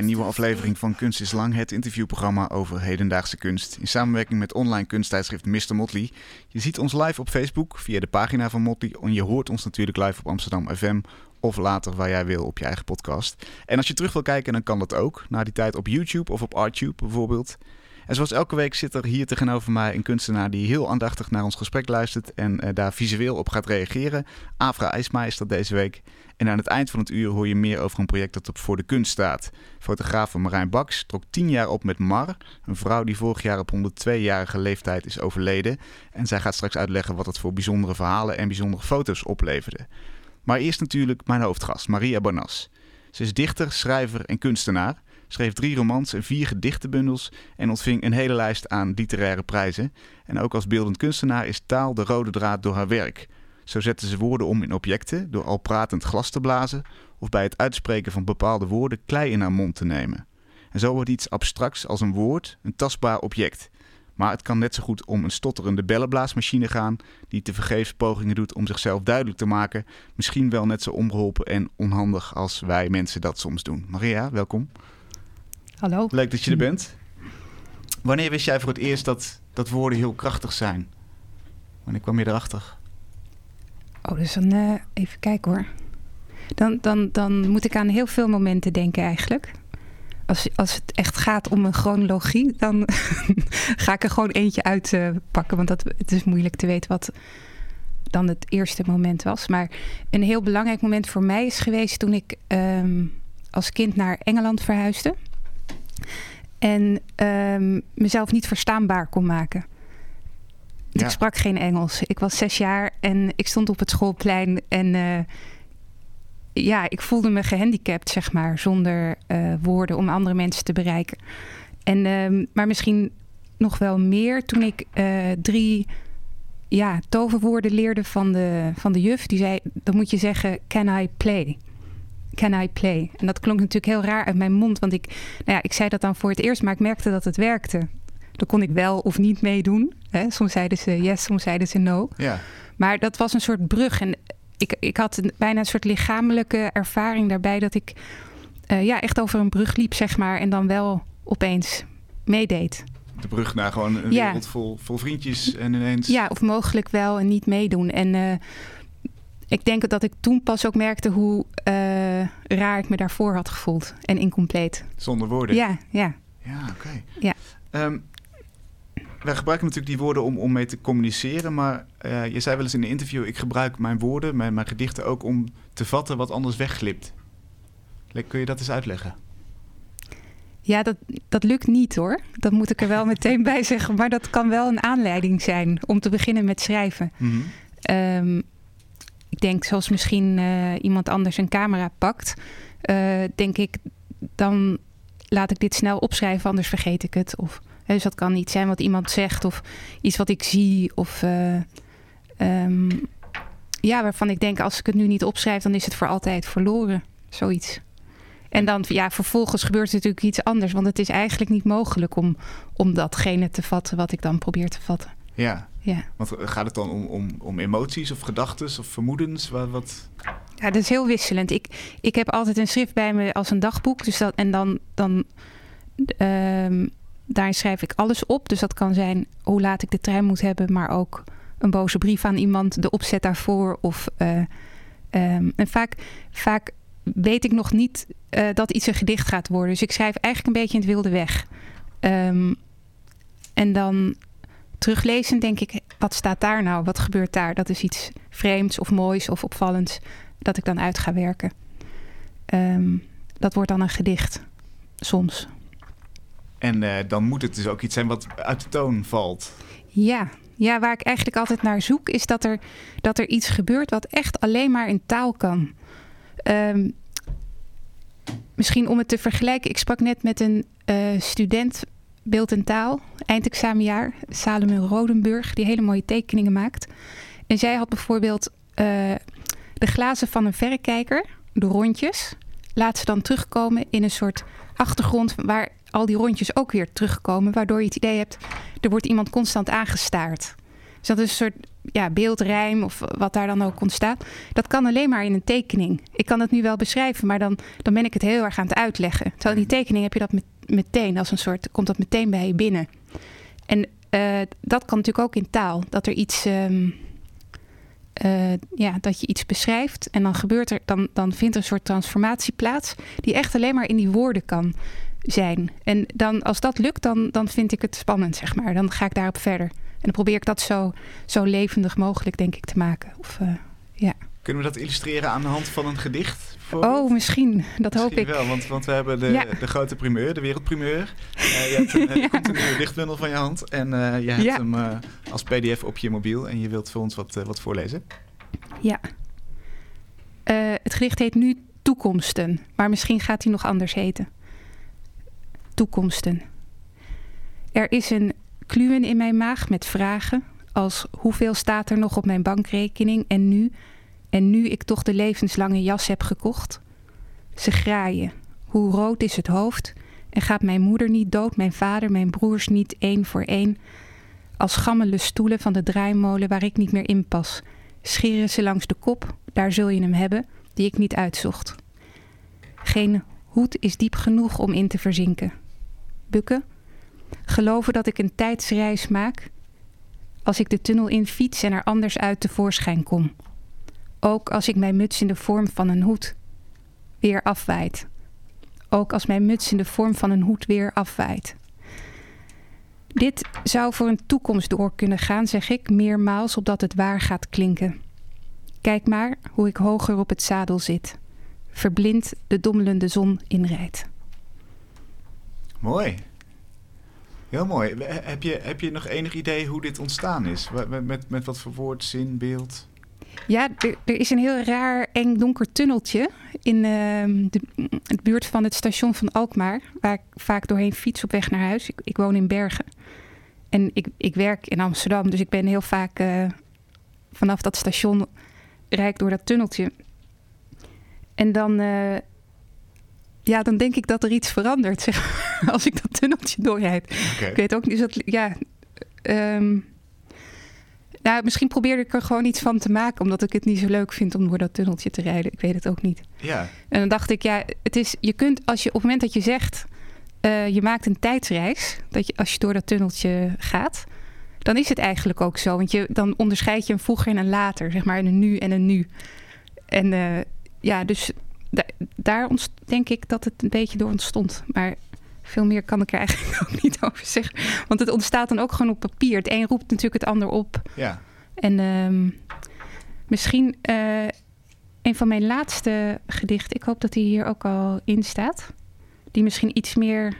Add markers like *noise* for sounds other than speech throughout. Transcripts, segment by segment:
een nieuwe aflevering van Kunst is Lang, het interviewprogramma over hedendaagse kunst. In samenwerking met online kunsttijdschrift Mr. Motley. Je ziet ons live op Facebook via de pagina van Motley. En je hoort ons natuurlijk live op Amsterdam FM of later waar jij wil op je eigen podcast. En als je terug wil kijken, dan kan dat ook. Na die tijd op YouTube of op Artube bijvoorbeeld. En zoals elke week zit er hier tegenover mij een kunstenaar die heel aandachtig naar ons gesprek luistert en eh, daar visueel op gaat reageren. Afra IJsma is dat deze week. En aan het eind van het uur hoor je meer over een project dat op voor de kunst staat. Fotograaf Marijn Baks trok tien jaar op met Mar, een vrouw die vorig jaar op 102-jarige leeftijd is overleden. En zij gaat straks uitleggen wat het voor bijzondere verhalen en bijzondere foto's opleverde. Maar eerst natuurlijk mijn hoofdgast, Maria Bonas. Ze is dichter, schrijver en kunstenaar schreef drie romans en vier gedichtenbundels en ontving een hele lijst aan literaire prijzen. En ook als beeldend kunstenaar is taal de rode draad door haar werk. Zo zette ze woorden om in objecten door al pratend glas te blazen of bij het uitspreken van bepaalde woorden klei in haar mond te nemen. En zo wordt iets abstracts als een woord een tastbaar object. Maar het kan net zo goed om een stotterende bellenblaasmachine gaan die tevergeefs pogingen doet om zichzelf duidelijk te maken. Misschien wel net zo ongeholpen en onhandig als wij mensen dat soms doen. Maria, welkom. Hallo. Leuk dat je er bent. Wanneer wist jij voor het eerst dat, dat woorden heel krachtig zijn? Wanneer kwam je erachter? Oh, dus dan uh, even kijken hoor. Dan, dan, dan moet ik aan heel veel momenten denken eigenlijk. Als, als het echt gaat om een chronologie, dan *laughs* ga ik er gewoon eentje uitpakken. Uh, want dat, het is moeilijk te weten wat dan het eerste moment was. Maar een heel belangrijk moment voor mij is geweest toen ik um, als kind naar Engeland verhuisde. En um, mezelf niet verstaanbaar kon maken. Ja. Ik sprak geen Engels. Ik was zes jaar en ik stond op het schoolplein. En uh, ja, ik voelde me gehandicapt, zeg maar, zonder uh, woorden om andere mensen te bereiken. En, uh, maar misschien nog wel meer toen ik uh, drie ja, toverwoorden leerde van de, van de juf. Die zei, dan moet je zeggen, can I play? Can I play? En dat klonk natuurlijk heel raar uit mijn mond. Want ik, nou ja, ik zei dat dan voor het eerst, maar ik merkte dat het werkte. Dan kon ik wel of niet meedoen. Hè? Soms zeiden ze yes, soms zeiden ze no. Ja. Maar dat was een soort brug. En ik, ik had een, bijna een soort lichamelijke ervaring daarbij... dat ik uh, ja, echt over een brug liep, zeg maar. En dan wel opeens meedeed. De brug naar gewoon een Ja. wereld vol, vol vriendjes en ineens... Ja, of mogelijk wel en niet meedoen. En uh, ik denk dat ik toen pas ook merkte hoe uh, raar ik me daarvoor had gevoeld. En incompleet. Zonder woorden? Ja, ja. Ja, oké. Okay. Ja. Um, wij gebruiken natuurlijk die woorden om, om mee te communiceren. Maar uh, je zei wel eens in een interview... ik gebruik mijn woorden, mijn, mijn gedichten ook om te vatten wat anders wegglipt. Kun je dat eens uitleggen? Ja, dat, dat lukt niet hoor. Dat moet ik er wel meteen *laughs* bij zeggen. Maar dat kan wel een aanleiding zijn om te beginnen met schrijven. Mm -hmm. um, denk, zoals misschien uh, iemand anders een camera pakt, uh, denk ik, dan laat ik dit snel opschrijven, anders vergeet ik het. Of, dus dat kan iets zijn wat iemand zegt, of iets wat ik zie, of uh, um, ja, waarvan ik denk, als ik het nu niet opschrijf, dan is het voor altijd verloren. Zoiets. En dan, ja, vervolgens gebeurt er natuurlijk iets anders, want het is eigenlijk niet mogelijk om, om datgene te vatten wat ik dan probeer te vatten. Ja. Ja. Want gaat het dan om, om, om emoties of gedachten of vermoedens? Wat, wat... Ja, dat is heel wisselend. Ik, ik heb altijd een schrift bij me als een dagboek. Dus dat, en dan, dan um, daarin schrijf ik alles op. Dus dat kan zijn hoe laat ik de trein moet hebben, maar ook een boze brief aan iemand, de opzet daarvoor. Of, uh, um, en vaak, vaak weet ik nog niet uh, dat iets een gedicht gaat worden. Dus ik schrijf eigenlijk een beetje in het wilde weg. Um, en dan teruglezen denk ik, wat staat daar nou? Wat gebeurt daar? Dat is iets vreemds of moois of opvallends dat ik dan uit ga werken. Um, dat wordt dan een gedicht, soms. En uh, dan moet het dus ook iets zijn wat uit de toon valt. Ja, ja waar ik eigenlijk altijd naar zoek is dat er, dat er iets gebeurt wat echt alleen maar in taal kan. Um, misschien om het te vergelijken. Ik sprak net met een eh, student beeld en taal, eindexamenjaar, Salome Rodenburg, die hele mooie tekeningen maakt. En zij had bijvoorbeeld eh, de glazen van een verrekijker, de rondjes, laat ze dan terugkomen in een soort achtergrond waar al die rondjes ook weer terugkomen, waardoor je het idee hebt, er wordt iemand constant aangestaard. Dus dat is een soort ja, beeldrijm of wat daar dan ook ontstaat. Dat kan alleen maar in een tekening. Ik kan het nu wel beschrijven, maar dan, dan ben ik het heel erg aan het uitleggen. Terwijl in die tekening heb je dat met, meteen als een soort, komt dat meteen bij je binnen. En eh, dat kan natuurlijk ook in taal. Dat er iets, ehm, eh, ja, dat je iets beschrijft en dan gebeurt er, dan, dan vindt er een soort transformatie plaats die echt alleen maar in die woorden kan zijn. En dan, als dat lukt, dan, dan vind ik het spannend, zeg maar. Dan ga ik daarop verder. En dan probeer ik dat zo, zo levendig mogelijk, denk ik, te maken. Of, uh, ja. Kunnen we dat illustreren aan de hand van een gedicht? Oh, misschien. Dat hoop ik. wel, want, want we hebben de, ja. de grote primeur, de wereldprimeur. Uh, je hebt een, *laughs* ja. komt een nieuwe dichtbundel van je hand en uh, je hebt ja. hem uh, als pdf op je mobiel en je wilt voor ons wat, wat voorlezen. Ja. het gedicht heet nu Toekomsten, maar misschien gaat hij nog anders heten. Toekomsten. Er is een kluwen in mijn maag met vragen als hoeveel staat er nog op mijn bankrekening en nu, en nu ik toch de levenslange jas heb gekocht. Ze graaien. Hoe rood is het hoofd? En gaat mijn moeder niet dood, mijn vader, mijn broers niet één voor één? Als gammele stoelen van de draaimolen waar ik niet meer in pas. Scheren ze langs de kop, daar zul je hem hebben, die ik niet uitzocht. Geen hoed is diep genoeg om in te verzinken. Bukken, geloven dat ik een tijdsreis maak als ik de tunnel in fiets en er anders uit tevoorschijn kom. Ook als ik mijn muts in de vorm van een hoed weer afwaait. Ook als mijn muts in de vorm van een hoed weer afwaait. Dit zou voor een toekomst door kunnen gaan, zeg ik, meermaals opdat het waar gaat klinken. Kijk maar hoe ik hoger op het zadel zit, verblind de dommelende zon inrijdt. Mooi. Heel mooi. Heb je, heb je nog enig idee hoe dit ontstaan is? Met, met, met wat voor woord, zin, beeld? Ja, er, er is een heel raar, eng, donker tunneltje in uh, de, de, buurt van het station van Alkmaar, waar ik vaak doorheen fiets op weg naar huis. Ik, ik woon in Bergen. En ik, ik werk in Amsterdam, dus ik ben heel vaak uh, vanaf dat station rijk door dat tunneltje. En dan, uh, ja, dan denk ik dat er iets verandert, *laughs* zeg als ik dat tunneltje doorrijd. Okay. Ik weet ook niet, dat, ja... Um, nou, misschien probeerde ik er gewoon iets van te maken, omdat ik het niet zo leuk vind om door dat tunneltje te rijden. Ik weet het ook niet. Ja. En dan dacht ik, ja, het is, je kunt als je op het moment dat je zegt, uh, je maakt een tijdsreis, dat je als je door dat tunneltje gaat, dan is het eigenlijk ook zo. Want je, dan onderscheid je een vroeger en een later, zeg maar, een nu en een nu. En uh, ja, dus da daar denk ik dat het een beetje door ontstond. Maar veel meer kan ik er eigenlijk *laughs* ook niet over zeggen. Want het ontstaat dan ook gewoon op papier. Het een roept natuurlijk het ander op. Ja. En um, misschien uh, een van mijn laatste gedichten. Ik hoop dat die hier ook al in staat. Die misschien iets meer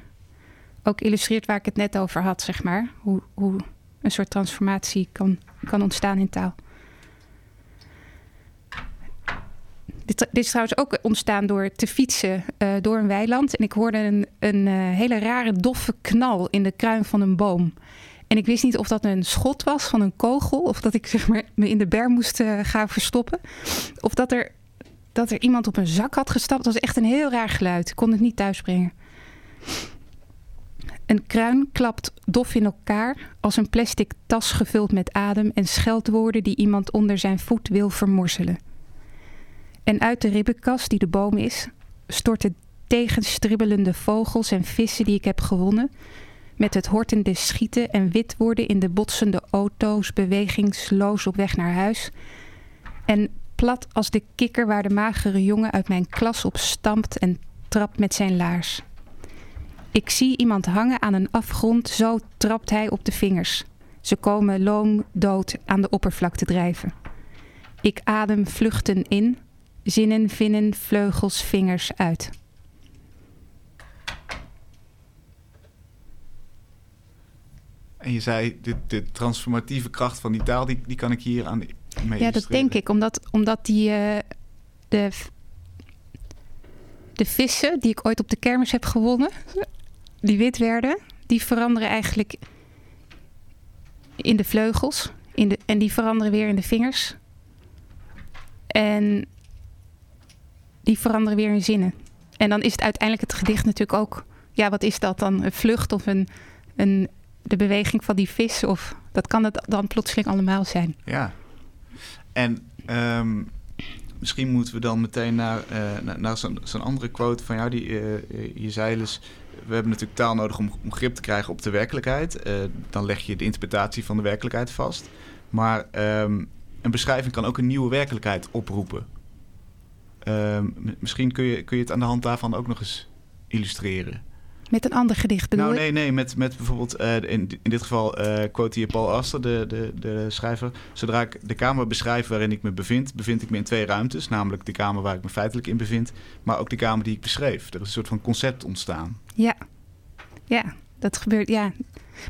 ook illustreert waar ik het net over had, zeg maar. Hoe, hoe een soort transformatie kan, kan ontstaan in taal. Dit, is trouwens ook ontstaan door te fietsen uh, door een weiland. En ik hoorde een, een uh, hele rare doffe knal in de kruin van een boom. En ik wist niet of dat een schot was van een kogel. Of dat ik *laughs* zeg maar, me in de ber moest uh, gaan verstoppen. Of dat er, dat er iemand op een zak had gestapt. Dat was echt een heel raar geluid. Ik kon het niet thuisbrengen. Een kruin klapt dof in elkaar als een plastic tas gevuld met adem en scheldwoorden die iemand onder zijn voet wil vermorzelen. En uit de ribbenkast die de boom is, storten tegenstribbelende vogels en vissen die ik heb gewonnen, met het hortende schieten en wit worden in de botsende auto's, bewegingsloos op weg naar huis. En plat als de kikker waar de magere jongen uit mijn klas op stampt en trapt met zijn laars. Ik zie iemand hangen aan een afgrond, zo trapt hij op de vingers. Ze komen loom dood aan de oppervlakte drijven. Ik adem vluchten in, zinnen, vinnen, vleugels, vingers uit. En je zei, de, de transformatieve kracht van die taal, die, die kan ik hier aan mee Ja, dat denk ik, omdat, omdat die, uh, de, de vissen die ik ooit op de kermis heb gewonnen, die wit werden, die veranderen eigenlijk in de vleugels. In de, en die veranderen weer in de vingers. En die veranderen weer in zinnen. En dan is het uiteindelijk het gedicht natuurlijk ook... Ja, wat is dat dan? Een vlucht of een, een, de beweging van die vis? Of dat kan het dan plotseling allemaal zijn. Ja. En ehm, misschien moeten we dan meteen naar, eh, naar, zo'n andere quote van jou. Die, eh, eh, je zei dus, we hebben natuurlijk taal nodig om, grip te krijgen op de werkelijkheid. Dan leg je de interpretatie van de werkelijkheid vast. Maar ehm, een beschrijving kan ook een nieuwe werkelijkheid oproepen. Ehm, misschien kun je, kun je het aan de hand daarvan ook nog eens illustreren. Met een ander gedicht bedoel Nou, nee, nee, met, met bijvoorbeeld, eh, in, in dit geval eh quote hier Paul Aster, de, de, de schrijver. Zodra ik de kamer beschrijf waarin ik me bevind, bevind ik me in twee ruimtes. Namelijk de kamer waar ik me feitelijk in bevind, maar ook de kamer die ik beschreef. Er is een soort van concept ontstaan. Ja. Ja, dat gebeurt, ja.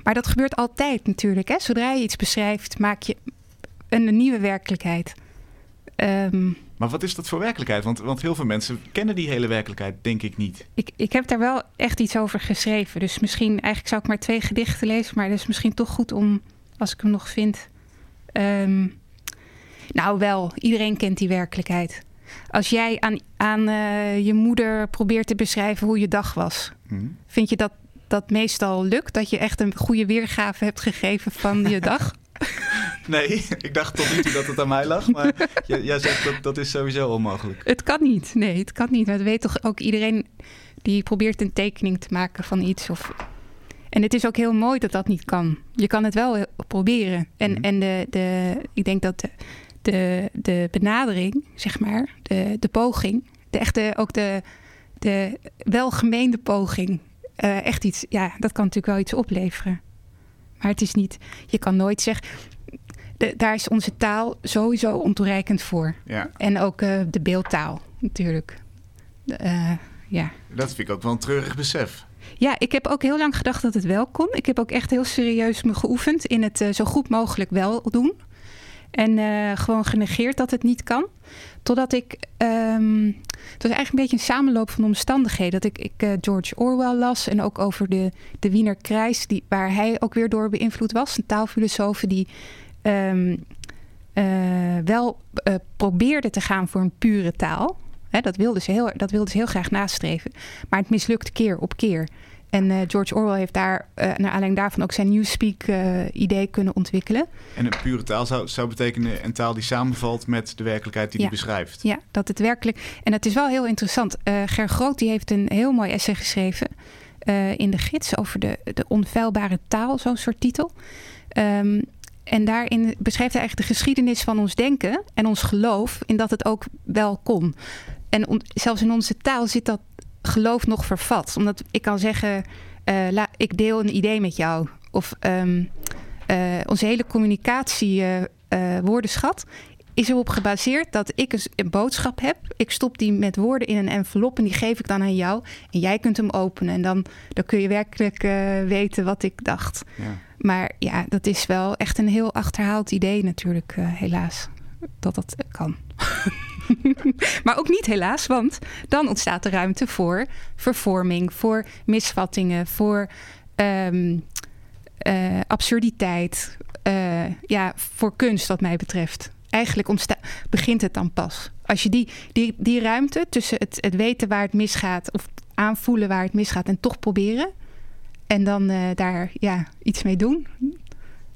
Maar dat gebeurt altijd natuurlijk. Hè? Zodra je iets beschrijft, maak je een, een nieuwe werkelijkheid. Ehm, Maar wat is dat voor werkelijkheid? Want, want heel veel mensen kennen die hele werkelijkheid, denk ik niet. ik, ik heb daar wel echt iets over geschreven. Dus misschien, eigenlijk zou ik maar twee gedichten lezen. Maar het is misschien toch goed om, als ik hem nog vind. Ehm, nou wel, iedereen kent die werkelijkheid. Als jij aan, aan eh, je moeder probeert te beschrijven hoe je dag was. Hm? Vind je dat dat meestal lukt? Dat je echt een goede weergave hebt gegeven van je *laughs* dag? *laughs* Nee, ik dacht tot nu toe dat het aan mij lag. Maar jij, jij zegt dat dat is sowieso onmogelijk. Het kan niet. Nee, het kan niet. Dat weet toch ook iedereen die probeert een tekening te maken van iets. Of... En het is ook heel mooi dat dat niet kan. Je kan het wel heel- proberen. En, Mhm. en de, de, ik denk dat de, de, de benadering, zeg maar, de, de poging, de echte, ook de, de welgemeende poging, eh, echt iets, ja, dat kan natuurlijk wel iets opleveren. Maar het is niet, je kan nooit zeggen, de, daar is onze taal sowieso ontoereikend voor. Ja, En ook eh, de beeldtaal, natuurlijk. Eh, ja. dat vind ik ook wel een treurig besef. ja, ik heb ook heel lang gedacht dat het wel kon. Ik heb ook echt heel serieus me geoefend in het eh, zo goed mogelijk wel doen. En eh, gewoon genegeerd dat het niet kan. Totdat ik. ehm, het was eigenlijk een beetje een samenloop van omstandigheden. Dat ik, ik eh, George Orwell las en ook over de, de Wiener Krijs, die, waar hij ook weer door beïnvloed was. Een taalfilosoof die ehm, eh, wel probeerde te gaan voor een pure taal. Dat, wilde ze heel, dat wilde ze heel graag nastreven. Maar het mislukte keer op keer. En eh, George Orwell heeft daar, eh, naar aanleiding daarvan ook zijn Newspeak-idee kunnen ontwikkelen. En een pure taal zou, zou betekenen een taal die samenvalt met de werkelijkheid die Ja. die beschrijft. Ja, dat het werkelijk. En het is wel heel interessant. Eh, Ger Groot die heeft een heel mooi essay geschreven eh, in de gids over de, de onfeilbare taal, zo'n soort titel. Ehm, en daarin beschrijft hij eigenlijk de geschiedenis van ons denken en ons geloof in dat het ook wel kon. En on- zelfs in onze taal zit dat geloof nog vervat. Omdat ik kan zeggen, la, ik deel een idee met jou. Of ehm, eh, onze hele communicatie eh, woordenschat is erop gebaseerd dat ik een, een boodschap heb. Ik stop die met woorden in een envelop en die geef ik dan aan jou. En jij kunt hem openen. En dan, dan kun je werkelijk weten wat ik dacht. Ja. Maar ja, dat is wel echt een heel achterhaald idee natuurlijk, helaas. Dat dat kan. *laughs* *laughs* maar ook niet helaas, want dan ontstaat er ruimte voor vervorming, voor misvattingen, voor ehm, eh, absurditeit. eh, ja, voor kunst wat mij betreft. Eigenlijk begint het dan pas. Als je die, die, die ruimte tussen het, het weten waar het misgaat... of aanvoelen waar het misgaat en toch proberen... en dan eh, daar ja, iets mee doen...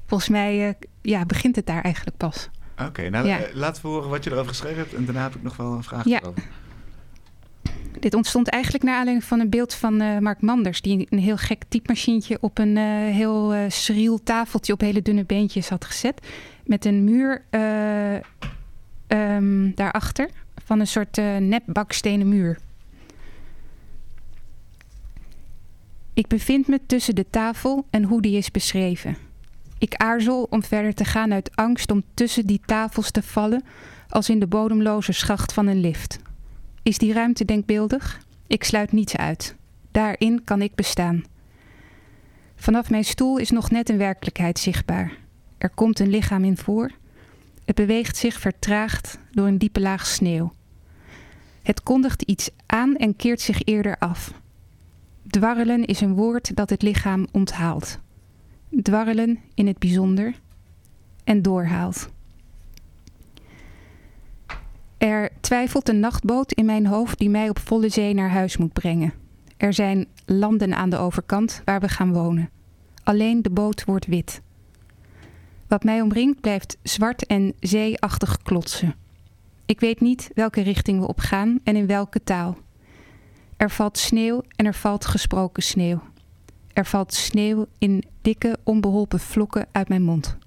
volgens mij ja, begint het daar eigenlijk pas. Oké, nou Ja. eh, laten we horen wat je erover geschreven hebt. En daarna heb ik nog wel een vraag Ja. erover. Dit ontstond eigenlijk naar aanleiding van een beeld van eh, Mark Manders... die een heel gek typemachientje op een eh, heel eh schriel tafeltje... op hele dunne beentjes had gezet. Met een muur ehm, daarachter van een soort nep bakstenen muur. Ik bevind me tussen de tafel en hoe die is beschreven. Ik aarzel om verder te gaan uit angst om tussen die tafels te vallen... als in de bodemloze schacht van een lift... Is die ruimte denkbeeldig? Ik sluit niets uit. Daarin kan ik bestaan. Vanaf mijn stoel is nog net een werkelijkheid zichtbaar. Er komt een lichaam in voor. Het beweegt zich vertraagd door een diepe laag sneeuw. Het kondigt iets aan en keert zich eerder af. Dwarrelen is een woord dat het lichaam onthaalt. Dwarrelen in het bijzonder en doorhaalt. Er twijfelt een nachtboot in mijn hoofd die mij op volle zee naar huis moet brengen. Er zijn landen aan de overkant waar we gaan wonen. Alleen de boot wordt wit. Wat mij omringt blijft zwart en zeeachtig klotsen. Ik weet niet welke richting we op gaan en in welke taal. Er valt sneeuw en er valt gesproken sneeuw. Er valt sneeuw in dikke, onbeholpen vlokken uit mijn mond.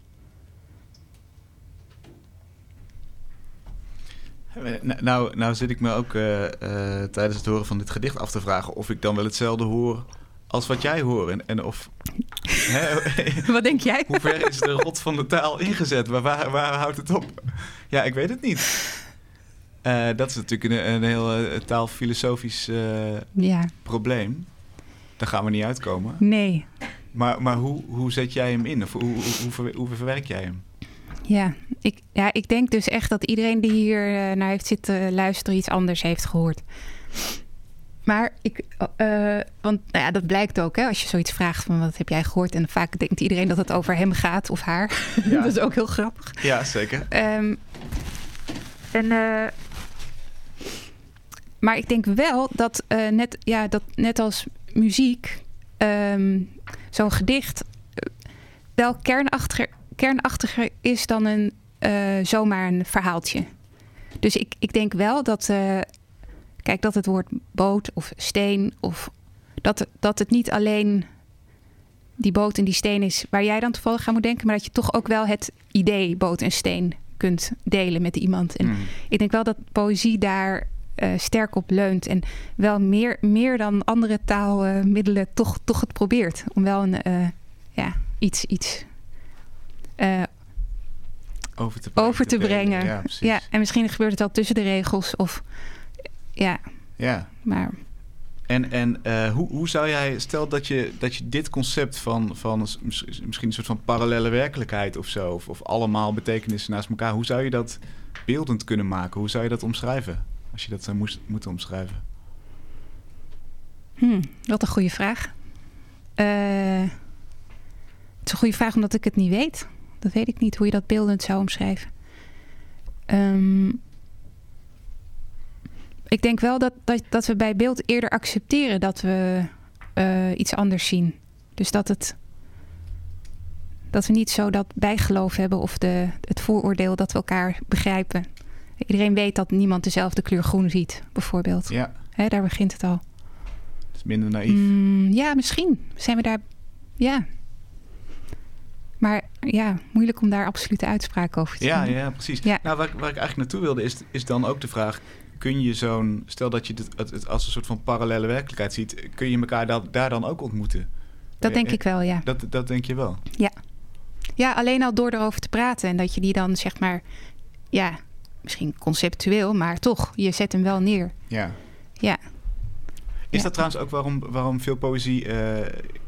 Eh, Nou, nou, zit ik me ook eh, eh, tijdens het horen van dit gedicht af te vragen of ik dan wel hetzelfde hoor als wat jij hoort. En, en of. *laughs* Hè, *laughs* Wat denk jij? hoe ver is de rot van de taal ingezet? Waar, waar, waar houdt het op? Ja, ik weet het niet. Dat is natuurlijk een, een heel taalfilosofisch Ja, probleem. Daar gaan we niet uitkomen. nee. Maar, maar hoe, hoe zet jij hem in? Of hoe, hoe, hoe, ver- hoe verwerk jij hem? Ja ik, ja, ik denk dus echt dat iedereen die hier eh, naar heeft zitten luisteren iets anders heeft gehoord. Maar ik, eh, want nou ja, dat blijkt ook hè, als je zoiets vraagt van wat heb jij gehoord. En vaak denkt iedereen dat het over hem gaat of haar. Ja. *laughs* dat is ook heel grappig. Ja, zeker. Ehm, en, eh, maar ik denk wel dat, net, ja, dat net als muziek, ehm, zo'n gedicht eh, wel kernachtiger, kernachtiger is dan een, eh, zomaar een verhaaltje. Dus ik, ik denk wel dat, eh, kijk, dat het woord boot of steen of dat, dat het niet alleen die boot en die steen is waar jij dan toevallig aan moet denken, maar dat je toch ook wel het idee boot en steen kunt delen met iemand. En Hmm. ik denk wel dat poëzie daar eh, sterk op leunt en wel meer, meer dan andere taalmiddelen toch, toch het probeert om wel een eh, ja, iets, iets eh, Over te brengen. over te brengen. Ja, ja, en misschien gebeurt het wel tussen de regels of ja, ja. maar En, en hoe, hoe zou jij, stel dat je, dat je dit concept van, van misschien een soort van parallele werkelijkheid of zo, of, of allemaal betekenissen naast elkaar, hoe zou je dat beeldend kunnen maken? Hoe zou je dat omschrijven? Als je dat zou moest, moeten omschrijven. Hmm, wat een goede vraag. Eh, het is een goede vraag omdat ik het niet weet. Dat weet ik niet hoe je dat beeldend zou omschrijven. Ehm, ik denk wel dat, dat, dat we bij beeld eerder accepteren dat we eh, iets anders zien. Dus dat het. Dat we niet zo dat bijgeloof hebben of de, het vooroordeel dat we elkaar begrijpen. Iedereen weet dat niemand dezelfde kleur groen ziet, bijvoorbeeld. Ja, Hè, daar begint het al. het is minder naïef. Mm, ja, misschien zijn we daar. Ja. Maar ja, moeilijk om daar absolute uitspraak over te Ja, doen. ja, precies. Ja. Nou, waar, ik- waar ik eigenlijk naartoe wilde is, is dan ook de vraag... kun je zo'n... stel dat je het, het, het als een soort van parallele werkelijkheid ziet... kun je elkaar daar, daar dan ook ontmoeten? Dat denk Ja, ik wel, ja. Dat, dat denk je wel? Ja, alleen al door erover te praten en dat je die dan zeg maar, ja, misschien conceptueel, maar toch, je zet hem wel neer. Ja. Ja. Is Ja. dat trouwens ook waarom, waarom veel poëzie eh,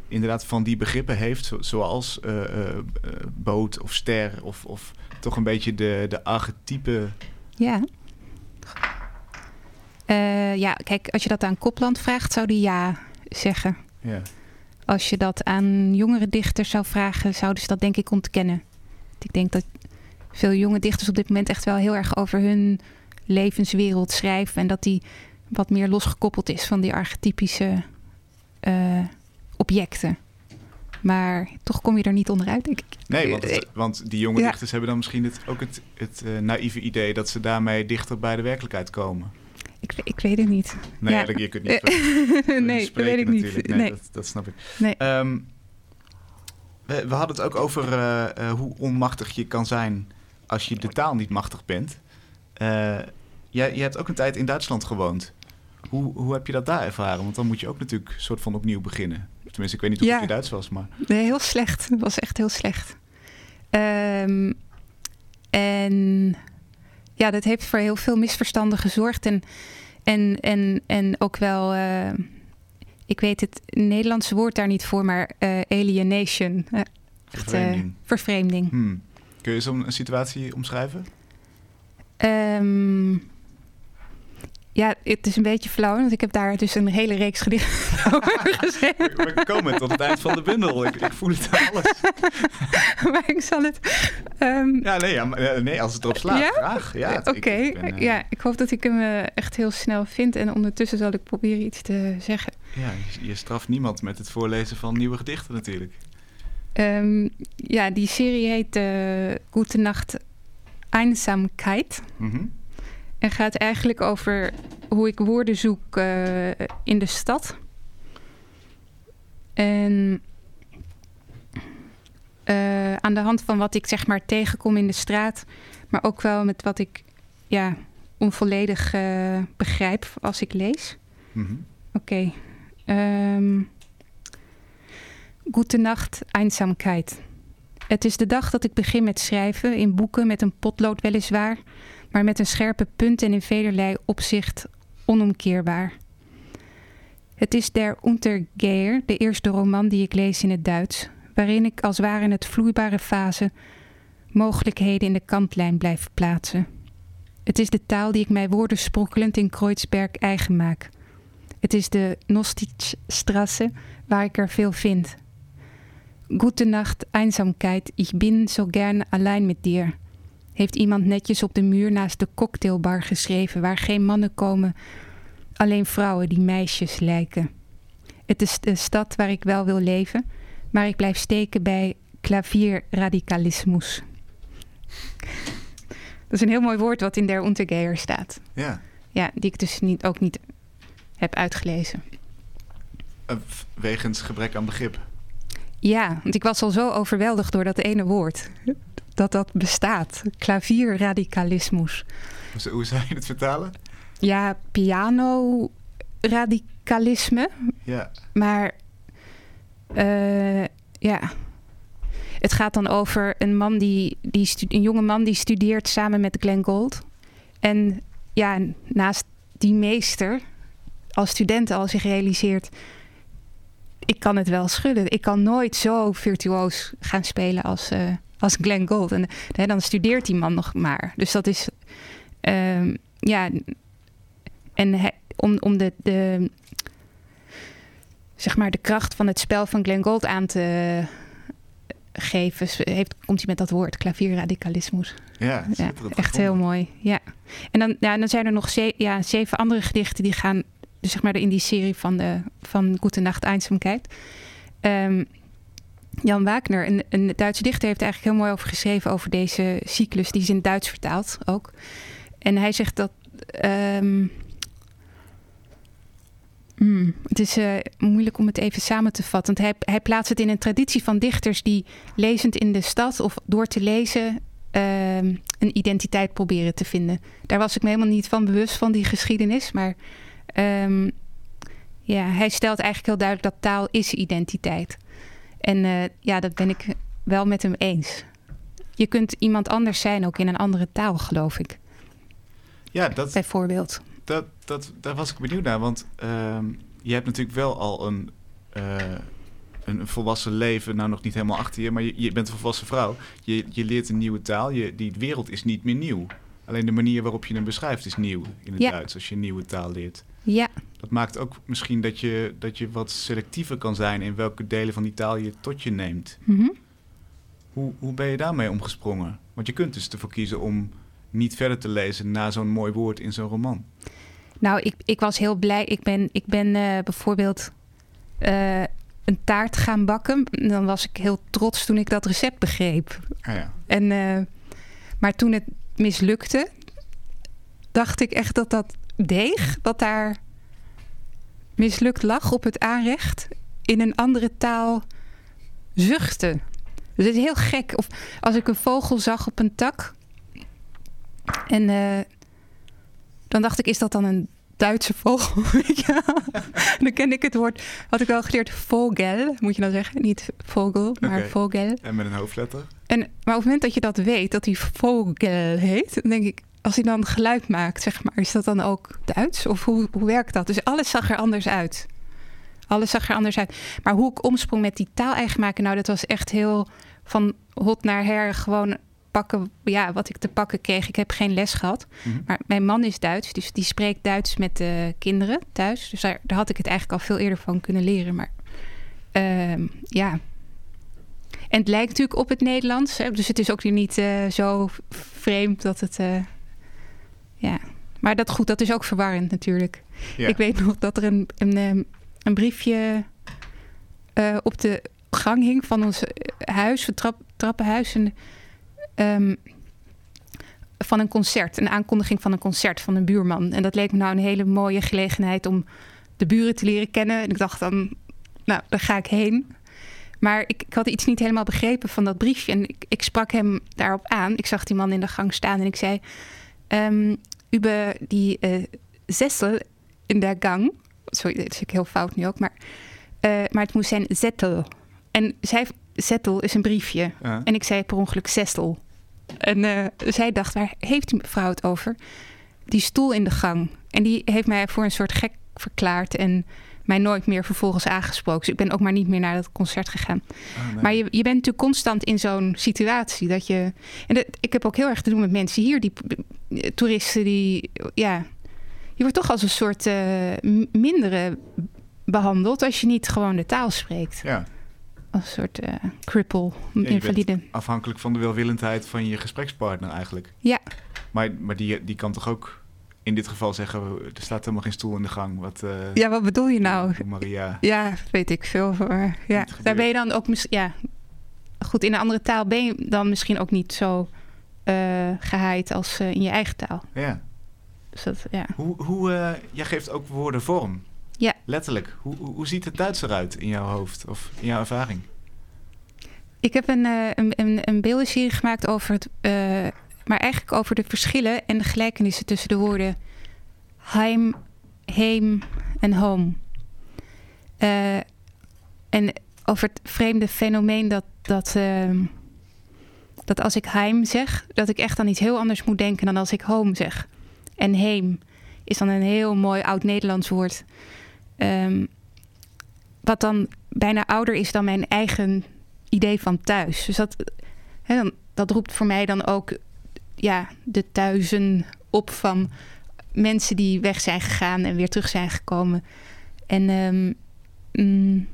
inderdaad van die begrippen heeft, zo- zoals eh, eh, boot of ster of, of toch een beetje de, de archetype? Ja. Ja, kijk, als je dat aan Kopland vraagt, zou die ja zeggen. Ja. Als je dat aan jongere dichters zou vragen, zouden ze dat denk ik ontkennen. Ik denk dat veel jonge dichters op dit moment echt wel heel erg over hun levenswereld schrijven. En dat die wat meer losgekoppeld is van die archetypische eh, objecten. Maar toch kom je er niet onderuit, denk ik. Nee, want, het- want die jonge Ja. dichters hebben dan misschien het, ook het, het eh, naïeve idee dat ze daarmee dichter bij de werkelijkheid komen. Ik, ik weet het niet. Nee, Ja. dat- je kunt niet. *laughs* *laughs* nee, dat weet ik niet. Nee, Nee. Dat, dat snap ik. Nee. Ehm, we, we hadden het ook over eh, eh, hoe onmachtig je kan zijn als je de taal niet machtig bent. Eh, jij, jij hebt ook een tijd in Duitsland gewoond. Hoe, hoe heb je dat daar ervaren? Want dan moet je ook natuurlijk een soort van opnieuw beginnen. Tenminste, ik weet niet hoe Ja. je Duits was, maar... Nee, heel slecht. Het was echt heel slecht. Ehm, en ja, dat heeft voor heel veel misverstanden gezorgd. En, en, en, en ook wel, eh, ik weet het Nederlandse woord daar niet voor, maar eh, alienation. Echt, Vervreemding. vervreemding. Hmm. Kun je zo'n een situatie omschrijven? Ehm, ja, het is een beetje flauw, want ik heb daar dus een hele reeks gedichten *laughs* over geschreven. We komen tot het eind van de bundel. Ik, ik voel het aan alles. *laughs* maar ik zal het... ehm, Ja, nee, ja, eh, nee als het erop slaat, Ja? graag. Ja, het- Oké, ik- ik ben, eh, ja, ik hoop dat ik hem eh, echt heel snel vind. En ondertussen zal ik proberen iets te zeggen. ja, je, je straft niemand met het voorlezen van nieuwe gedichten natuurlijk. Ehm, ja, die serie heet eh Gute Nacht Einsamkeit. Mhm. En gaat eigenlijk over hoe ik woorden zoek eh, in de stad. En eh, aan de hand van wat ik zeg maar tegenkom in de straat, maar ook wel met wat ik ja, onvolledig begrijp als ik lees. Mhm. Oké. Ehm Gute Nacht, Einsamkeit. Het is de dag dat ik begin met schrijven, in boeken met een potlood weliswaar, maar met een scherpe punt en in velerlei opzicht onomkeerbaar. Het is Der Untergeher, de eerste roman die ik lees in het Duits, waarin ik als ware in het vloeibare fase mogelijkheden in de kantlijn blijf plaatsen. Het is de taal die ik mij woordensprokkelend in Kreuzberg eigen maak. Het is de Nostichstrasse waar ik er veel vind. Gute Nacht, Einsamkeit, ich bin so gern allein mit dir. Heeft iemand netjes op de muur naast de cocktailbar geschreven waar geen mannen komen, alleen vrouwen die meisjes lijken. Het is de stad waar ik wel wil leven, maar ik blijf steken bij klavierradicalismus. Dat is een heel mooi woord wat in Der Untergeher staat. Ja, Ja, die ik dus niet, ook niet heb uitgelezen. eh, wegens gebrek aan begrip. Ja, want ik was al zo overweldigd door dat ene woord. Dat dat bestaat. Klavierradicalismus. Hoe, zou je het vertalen? Ja, piano-radicalisme. Ja, Maar eh, ja, het gaat dan over een man die, die een jonge man die studeert samen met Glenn Gould. En ja, naast die meester als student al zich realiseert, ik kan het wel schudden. Ik kan nooit zo virtuoos gaan spelen als, eh, als Glenn Gould. En hè, dan studeert die man nog maar. Dus dat is, ehm, ja, en om, om de, de, zeg maar, de kracht van het spel van Glenn Gould aan te geven, heeft, komt hij met dat woord, klavierradicalismus. ja, Ja, echt heel mooi. Ja. En dan, ja, dan zijn er nog ja, zeven andere gedichten die gaan, dus zeg maar in die serie van, de, van Gute Nacht Einsamkeit. Ehm, Jan Wagner, een, een Duitse dichter, heeft eigenlijk heel mooi over geschreven over deze cyclus. Die is in het Duits vertaald ook. En hij zegt dat. ehm, hmm, het is eh, moeilijk om het even samen te vatten. Want hij, hij plaatst het in een traditie van dichters die lezend in de stad of door te lezen ehm, een identiteit proberen te vinden. Daar was ik me helemaal niet van bewust van die geschiedenis. Maar ehm, ja, hij stelt eigenlijk heel duidelijk dat taal is identiteit. En eh, ja, dat ben ik wel met hem eens. Je kunt iemand anders zijn, ook in een andere taal, geloof ik. Ja, dat, Bijvoorbeeld. dat, dat, daar was ik benieuwd naar. Want ehm, je hebt natuurlijk wel al een, eh, een, een volwassen leven, nou nog niet helemaal achter je, maar je, je bent een volwassen vrouw. Je, je leert een nieuwe taal. Je, die wereld is niet meer nieuw. Alleen de manier waarop je hem beschrijft is nieuw in het Ja. Duits als je een nieuwe taal leert. Ja, Dat maakt ook misschien dat je, dat je wat selectiever kan zijn in welke delen van die taal je tot je neemt. mhm. Hoe, hoe ben je daarmee omgesprongen? Want je kunt dus ervoor kiezen om niet verder te lezen na zo'n mooi woord in zo'n roman. Nou, ik, ik was heel blij. Ik ben, ik ben eh, bijvoorbeeld eh, een taart gaan bakken. Dan was ik heel trots toen ik dat recept begreep. Ah ja. En, eh, maar toen het mislukte, dacht ik echt dat dat deeg, dat daar mislukt lag op het aanrecht, in een andere taal zuchtte. Dus het is heel gek. Of als ik een vogel zag op een tak. En eh, dan dacht ik, is dat dan een Duitse vogel? *laughs* Wel? *laughs* dan ken ik het woord, had ik wel geleerd, vogel, moet je dan zeggen. Niet vogel, maar vogel. En met een hoofdletter? En, maar op het moment dat je dat weet, dat hij vogel heet, dan denk ik, als hij dan geluid maakt, zeg maar, is dat dan ook Duits? Of hoe, hoe werkt dat? Dus alles zag er anders uit. Alles zag er anders uit. Maar hoe ik omsprong met die taal eigen maken, nou, dat was echt heel van hot naar her. Gewoon pakken ja, wat ik te pakken kreeg. Ik heb geen les gehad. Mhm. Maar mijn man is Duits, dus die spreekt Duits met de kinderen thuis. Dus daar, daar had ik het eigenlijk al veel eerder van kunnen leren. Maar ehm, ja. En het lijkt natuurlijk op het Nederlands. Hè? Dus het is ook weer niet eh, zo vreemd dat het. eh, ja. Maar dat goed, dat is ook verwarrend natuurlijk. Ja. Ik weet nog dat er een, een, ehm, een briefje eh, op de gang hing van ons eh, huis, trap, trappenhuis. En, ehm, van een concert, een aankondiging van een concert van een buurman. En dat leek me nou een hele mooie gelegenheid om de buren te leren kennen. En ik dacht dan, nou, daar ga ik heen. Maar ik, ik had iets niet helemaal begrepen van dat briefje. En ik, ik sprak hem daarop aan. Ik zag die man in de gang staan en ik zei... ehm über die eh zessel in de gang... Sorry, dat is ik heel fout nu ook. Maar, eh, maar het moest zijn zettel. En zij, zettel is een briefje. Ja. En ik zei per ongeluk zestel. En eh, zij dacht, waar heeft die mevrouw het over? Die stoel in de gang. En die heeft mij voor een soort gek verklaard... en mij nooit meer vervolgens aangesproken. Dus ik ben ook maar niet meer naar dat concert gegaan. Ah, nee. Maar je, je bent natuurlijk constant in zo'n situatie dat je. En dat, ik heb ook heel erg te doen met mensen hier, die toeristen die. Ja, je wordt toch als een soort eh, mindere behandeld als je niet gewoon de taal spreekt. Ja, Als een soort eh cripple, invalide. afhankelijk van de welwillendheid van je gesprekspartner eigenlijk. Ja. Maar, maar die, die kan toch ook in dit geval zeggen... er staat helemaal geen stoel in de gang. Wat, eh, Ja, wat bedoel je nou? Maria... Ja, weet ik veel. Maar ja, daar ben je dan ook misschien. Ja, goed, in een andere taal ben je dan misschien ook niet zo eh gehaaid als eh, in je eigen taal. Ja. Dus dat, ja. Hoe, hoe, jij geeft ook woorden vorm. Ja. Letterlijk. Hoe, hoe, ziet het Duits eruit in jouw hoofd of in jouw ervaring? Ik heb een, een, een, een beeldenserie gemaakt over het, maar eigenlijk over de verschillen en de gelijkenissen tussen de woorden heim, heem en home. Eh, en over het vreemde fenomeen dat, dat, ehm, dat als ik heim zeg, dat ik echt aan iets heel anders moet denken dan als ik home zeg. En heem is dan een heel mooi oud-Nederlands woord. Ehm, wat dan bijna ouder is dan mijn eigen idee van thuis. Dus dat, dan, dat roept voor mij dan ook ja, de thuizen op van mensen die weg zijn gegaan en weer terug zijn gekomen. En ehm, mm,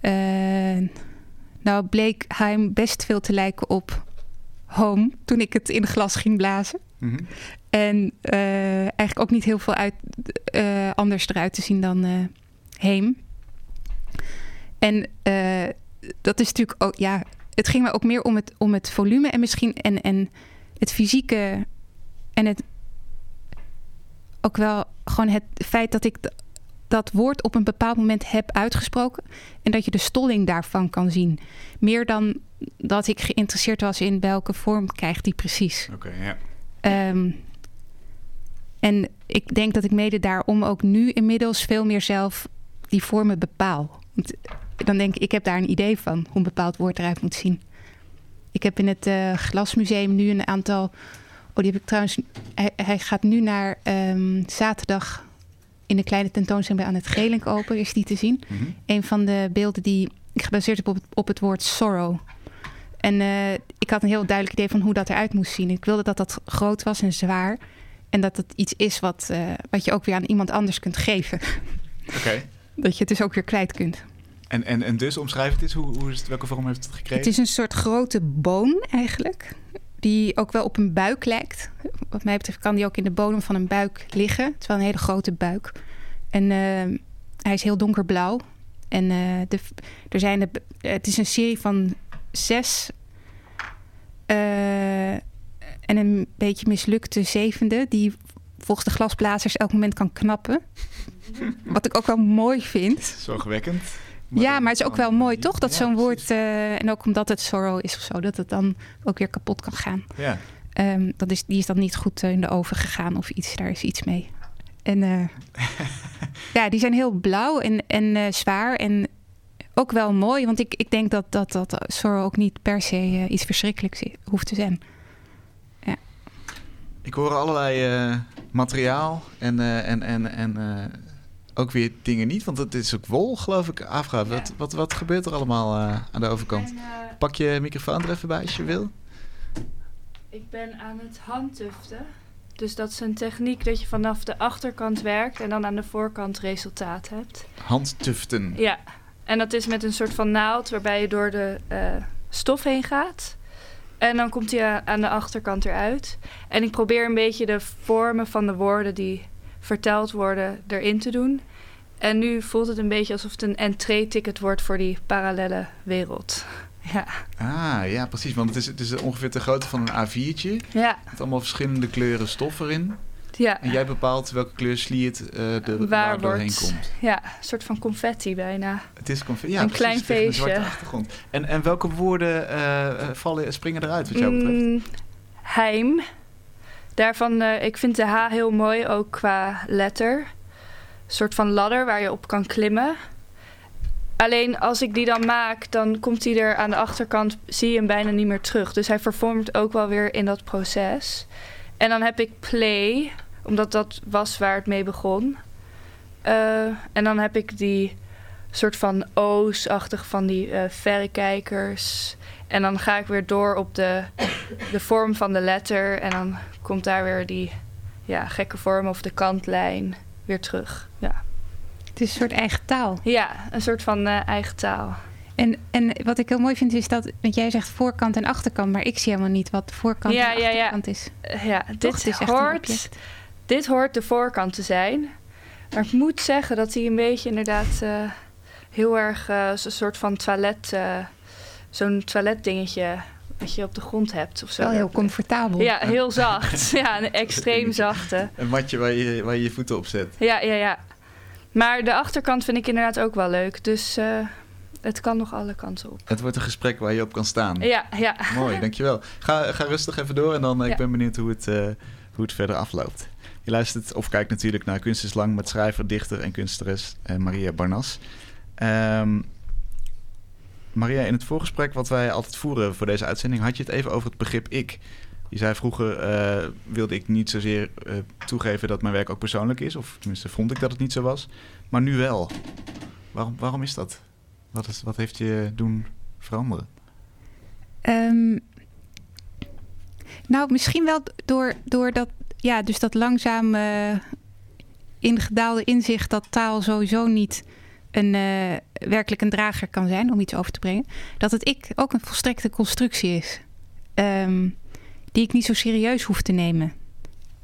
eh, nou bleek Heim best veel te lijken op Home toen ik het in glas ging blazen. Mhm. En eh, eigenlijk ook niet heel veel uit, eh, anders eruit te zien dan Heem. En dat is natuurlijk ook, ja, het ging me ook meer om het, om het volume en misschien en, en het fysieke en het ook wel gewoon het feit dat ik dat woord op een bepaald moment heb uitgesproken en dat je de stolling daarvan kan zien. Meer dan dat ik geïnteresseerd was in welke vorm krijgt die precies. Oké, ja. Ehm, en ik denk dat ik mede daarom ook nu inmiddels veel meer zelf die vormen bepaal. Want dan denk ik, ik heb daar een idee van hoe een bepaald woord eruit moet zien. Ik heb in het eh, Glasmuseum nu een aantal. Oh, die heb ik trouwens. Hij, hij gaat nu naar ehm, zaterdag in de kleine tentoonstelling bij aan het Gelink open. Is die te zien? Mhm. een van de beelden die ik gebaseerd heb op het, op het woord sorrow. En eh, ik had een heel duidelijk idee van hoe dat eruit moest zien. Ik wilde dat dat groot was en zwaar. En dat het iets is wat, eh, wat je ook weer aan iemand anders kunt geven. Oké. *laughs* Dat je het dus ook weer kwijt kunt. En, en, en dus, omschrijf het eens. Hoe, hoe is het, welke vorm heeft het gekregen? Het is een soort grote boom eigenlijk. Die ook wel op een buik lijkt. Wat mij betreft kan die ook in de bodem van een buik liggen. Het is wel een hele grote buik. En eh, hij is heel donkerblauw. En eh, de, er zijn de, het is een serie van zes. eh, en een beetje mislukte zevende. Die volgens de glasblazers elk moment kan knappen. Wat ik ook wel mooi vind. Zorgwekkend. Ja, maar het is ook wel mooi, toch? Dat Ja, zo'n woord, eh, en ook omdat het sorrow is of zo, dat het dan ook weer kapot kan gaan. Ja. Ehm, dat is, die is dan niet goed eh, in de oven gegaan of iets, daar is iets mee. En eh, *laughs* ja, die zijn heel blauw en, en zwaar en ook wel mooi, want ik, ik denk dat, dat, dat sorrow ook niet per se iets verschrikkelijks hoeft te zijn. Ik hoor allerlei materiaal en, en, en, en ook weer dingen niet? Want het is ook wol, geloof ik, afgaat. Wat, wat, wat gebeurt er allemaal eh, aan de overkant? Eh, Pak je microfoon er even bij als je wil. ik ben aan het handtuften. Dus dat is een techniek dat je vanaf de achterkant werkt en dan aan de voorkant resultaat hebt. Handtuften. Ja, en dat is met een soort van naald waarbij je door de eh, stof heen gaat. En dan komt hij aan de achterkant eruit. En ik probeer een beetje de vormen van de woorden die verteld worden erin te doen. En nu voelt het een beetje alsof het een entree-ticket wordt voor die parallele wereld. Ja, Ah, ja, precies. Want het is, het is ongeveer de grootte van een A4'tje. ja, Met allemaal verschillende kleuren stof erin. ja. En jij bepaalt welke kleur sliert eh er Waar waar doorheen wordt- komt. Ja, een soort van confetti bijna. Het is conf- ja, Een precies, klein tegen een zwarte feestje. achtergrond. En, en welke woorden eh, eh, vallen, springen eruit wat jou betreft? Mm, heim. Daarvan, eh, ik vind de H heel mooi, ook qua letter. Een soort van ladder waar je op kan klimmen. Alleen als ik die dan maak, dan komt hij er aan de achterkant, zie je hem bijna niet meer terug. Dus hij vervormt ook wel weer in dat proces. En dan heb ik play, omdat dat was waar het mee begon. Eh, en dan heb ik die soort van O's-achtig van die eh, verrekijkers. En dan ga ik weer door op de, de vorm van de letter. En dan komt daar weer die ja, gekke vorm of de kantlijn weer terug. Ja, Het is een soort eigen taal. ja een soort van eh, eigen taal. En, en wat ik heel mooi vind is dat, want jij zegt voorkant en achterkant, maar ik zie helemaal niet wat voorkant Ja, en ja, ja. achterkant is. Eh, ja, Toch? dit, Het is een hoort, dit hoort de voorkant te zijn. Maar ik moet zeggen dat hij een beetje inderdaad eh, heel erg eh, zo'n soort van toilet... Zo'n toiletdingetje wat je op de grond hebt of zo. Wel heel comfortabel. Ja, heel zacht. *laughs* ja, een extreem zachte. Een matje waar je, waar je je voeten op zet. Ja, ja, ja. Maar de achterkant vind ik inderdaad ook wel leuk. Dus eh, het kan nog alle kanten op. Het wordt een gesprek waar je op kan staan. Ja, ja. Mooi, dankjewel. Ga, ga rustig even door en dan eh, Ja. ik ben benieuwd hoe het, eh, hoe het verder afloopt. Je luistert of kijkt natuurlijk naar Kunst is Lang met schrijver, dichter en kunstenares eh, Maria Barnas. Ehm, Maria, in het voorgesprek wat wij altijd voeren voor deze uitzending had je het even over het begrip ik. Je zei vroeger eh, wilde ik niet zozeer eh, toegeven dat mijn werk ook persoonlijk is, of tenminste vond ik dat het niet zo was, maar nu wel. Waarom, waarom is dat? Wat, is, wat heeft je doen veranderen? Ehm, nou, misschien wel door, door dat, ja, dus dat langzaam ingedaalde inzicht dat taal sowieso niet een, eh, werkelijk een drager kan zijn om iets over te brengen. Dat het ik ook een volstrekte constructie is. Ehm, die ik niet zo serieus hoef te nemen.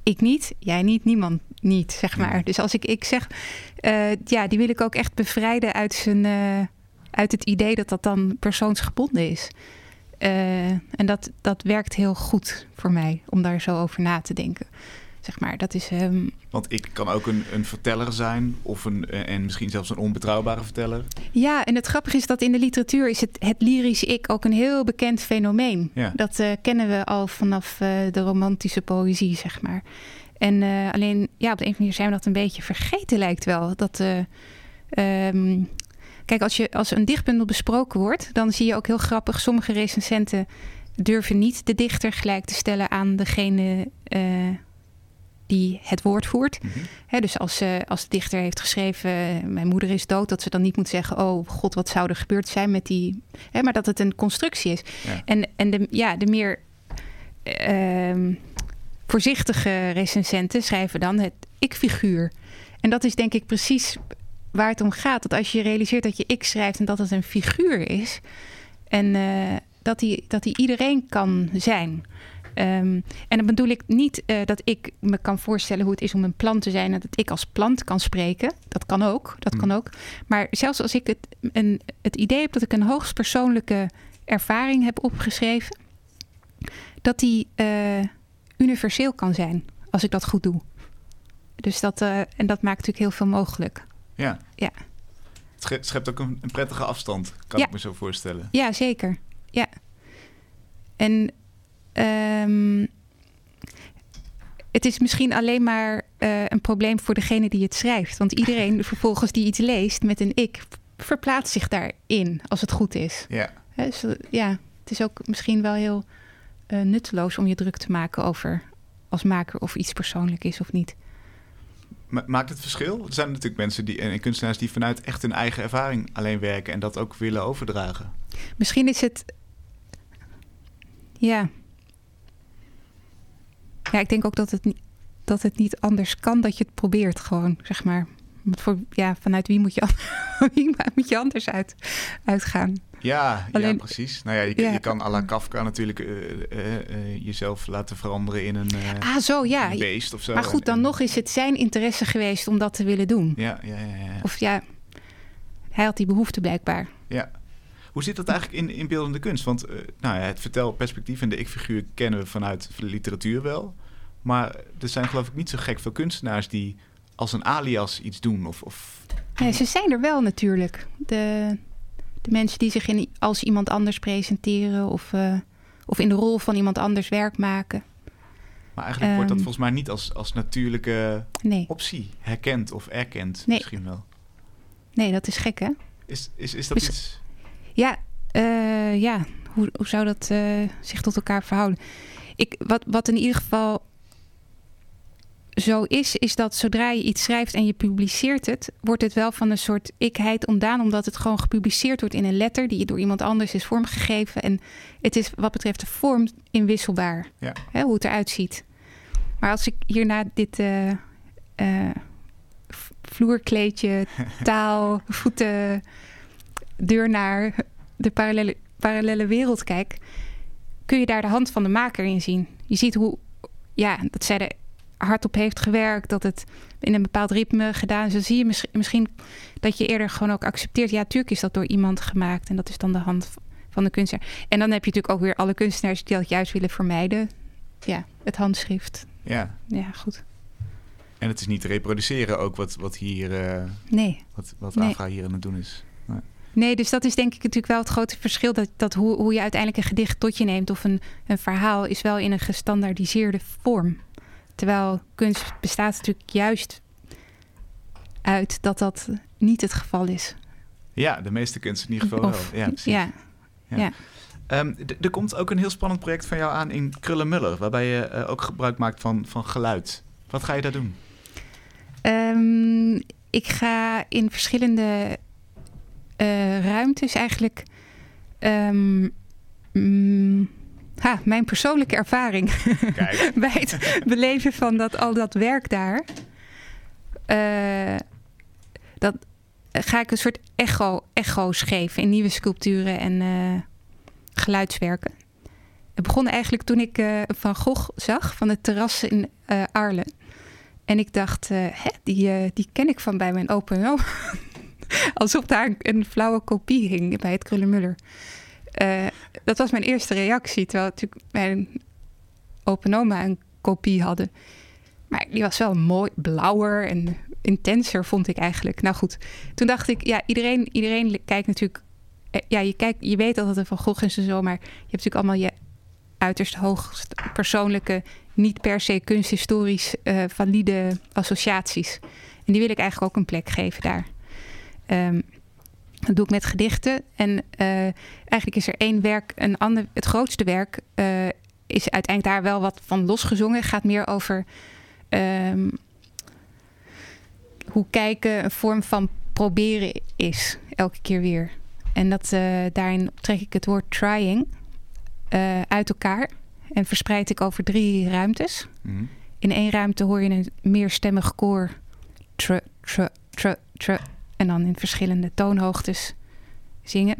Ik niet, jij niet, niemand niet, zeg maar. Dus als ik ik zeg, eh, ja, die wil ik ook echt bevrijden uit, zijn, eh, uit het idee dat dat dan persoonsgebonden is. En dat, dat werkt heel goed voor mij om daar zo over na te denken. Zeg maar, dat is. ehm, Want ik kan ook een, een verteller zijn, of een, eh, en misschien zelfs een onbetrouwbare verteller. Ja, en het grappige is dat in de literatuur is het, het lyrisch ik ook een heel bekend fenomeen. Ja. Dat eh, kennen we al vanaf eh, de romantische poëzie, zeg maar. En alleen, ja, op de een of andere manier zijn we dat een beetje vergeten, lijkt wel. Dat, eh, ehm, kijk, als, je, als een dichtbundel besproken wordt, dan zie je ook heel grappig, sommige recensenten durven niet de dichter gelijk te stellen aan degene eh, die het woord voert. Mhm. Dus als, eh, als de dichter heeft geschreven, eh, mijn moeder is dood, dat ze dan niet moet zeggen, oh god, wat zou er gebeurd zijn met die. Maar dat het een constructie is. Ja. En, en de, ja, de meer ehm, voorzichtige recensenten schrijven dan het ik-figuur. En dat is denk ik precies waar het om gaat. Dat als je realiseert dat je ik schrijft en dat het een figuur is. En eh, dat, die, dat die iedereen kan zijn. Ehm, en dan bedoel ik niet eh, dat ik me kan voorstellen hoe het is om een plant te zijn en dat ik als plant kan spreken. Dat kan ook, dat kan Mm. ook. Maar zelfs als ik het, een, het idee heb dat ik een hoogst persoonlijke ervaring heb opgeschreven, dat die eh, universeel kan zijn als ik dat goed doe. Dus dat, eh, en dat maakt natuurlijk heel veel mogelijk. Ja. Ja. Het sche- schept ook een, een prettige afstand, kan Ja. ik me zo voorstellen. Ja, zeker. Ja. En ehm, het is misschien alleen maar eh, een probleem voor degene die het schrijft. Want iedereen *laughs* vervolgens die iets leest met een ik, verplaatst zich daarin als het goed is. Ja. Dus, eh, ja, het is ook misschien wel heel eh, nutteloos om je druk te maken over als maker of iets persoonlijk is of niet. Ma- maakt het verschil? Er zijn natuurlijk mensen die, en kunstenaars die vanuit echt hun eigen ervaring alleen werken en dat ook willen overdragen. Misschien is het. Ja. Ja, ik denk ook dat het, niet- dat het niet anders kan dat je het probeert, gewoon, zeg maar. Voor, ja, vanuit wie moet je, *laughs* wie moet je anders uit, uitgaan? Ja, ja precies. Nou ja, je, Ja. je kan à la Kafka natuurlijk eh, eh, eh, jezelf laten veranderen in een Ah, zo, ja. beest of zo. Maar goed, dan en- nog is het zijn interesse geweest om dat te willen doen. Ja, ja, ja, ja. Of ja, hij had die behoefte blijkbaar. ja. Hoe zit dat eigenlijk in, in beeldende kunst? Want eh, nou ja, het vertelperspectief en de ik-figuur kennen we vanuit de literatuur wel. Maar er zijn geloof ik niet zo gek veel kunstenaars die als een alias iets doen. Of, of... Nee, ze zijn er wel natuurlijk. De, de mensen die zich in, als iemand anders presenteren of, eh, of in de rol van iemand anders werk maken. Maar eigenlijk wordt dat Ehm. volgens mij niet als, als natuurlijke Nee, optie herkend of erkend Nee. misschien wel. nee dat is gek hè? Is, is, is dat iets... Ja, eh, ja. Hoe, hoe zou dat eh, zich tot elkaar verhouden? Ik, wat, wat in ieder geval zo is, is dat zodra je iets schrijft en je publiceert het, wordt het wel van een soort ikheid ontdaan, omdat het gewoon gepubliceerd wordt in een letter die door iemand anders is vormgegeven. En het is wat betreft de vorm inwisselbaar, Ja. hè, hoe het eruit ziet. Maar als ik hierna dit eh, vloerkleedje, *laughs* taal, voeten, deur naar de parallele, parallele wereld kijk, kun je daar de hand van de maker in zien. Je ziet hoe, ja, dat zij er hard op heeft gewerkt, dat het in een bepaald ritme gedaan is. Dan zie je misschien, misschien dat je eerder gewoon ook accepteert, ja, tuurlijk is dat door iemand gemaakt en dat is dan de hand van de kunstenaar. En dan heb je natuurlijk ook weer alle kunstenaars die dat juist willen vermijden. Ja, het handschrift. Ja. Ja, goed. En het is niet te reproduceren ook wat, wat hier, eh, Nee. wat, wat Nee. Hier aan het doen is. Nee, dus dat is denk ik natuurlijk wel het grote verschil. Dat, dat hoe, hoe je uiteindelijk een gedicht tot je neemt of een, een verhaal is wel in een gestandaardiseerde vorm. Terwijl kunst bestaat natuurlijk juist uit dat dat niet het geval is. Ja, de meeste kunst in ieder geval Of- wel. Ja, precies. ja, Ehm, er komt ook een heel spannend project van jou aan in Krullenmuller, waarbij je eh, ook gebruik maakt van, van geluid. Wat ga je daar doen? Ehm, ik ga in verschillende eh, ruimtes eigenlijk. ehm, mm, ha, mijn persoonlijke ervaring Kijk. *laughs* bij het beleven van dat, al dat werk daar. eh, dat ga ik een soort echo, echo's geven in nieuwe sculpturen en eh, geluidswerken. Het begon eigenlijk toen ik Van Gogh zag van het terras in Arlen. En ik dacht, hè, die, die ken ik van bij mijn open oma. *laughs* Alsof daar een, flauwe kopie hing bij het Krullenmuller. Eh, dat was mijn eerste reactie. Terwijl natuurlijk mijn open oma een kopie hadden. Maar die was wel mooi, blauwer en intenser, vond ik eigenlijk. Nou goed, toen dacht ik, ja, iedereen, iedereen kijkt natuurlijk... eh, Ja, je, kijkt, je weet een Van Gogh is en zo, maar je hebt natuurlijk allemaal je uiterst hoogst persoonlijke, niet per se kunsthistorisch eh, valide associaties. En die wil ik eigenlijk ook een plek geven daar. Ehm, dat doe ik met gedichten. En eh, eigenlijk is er één werk, een ander, het grootste werk, eh, is uiteindelijk daar wel wat van losgezongen. Gaat meer over ehm, hoe kijken een vorm van proberen is, elke keer weer. En dat, eh, daarin trek ik het woord trying uit elkaar en verspreid ik over drie ruimtes. Mhm. In één ruimte hoor je een meerstemmig koor. Tr, tr, tr, tr. En dan in verschillende toonhoogtes zingen.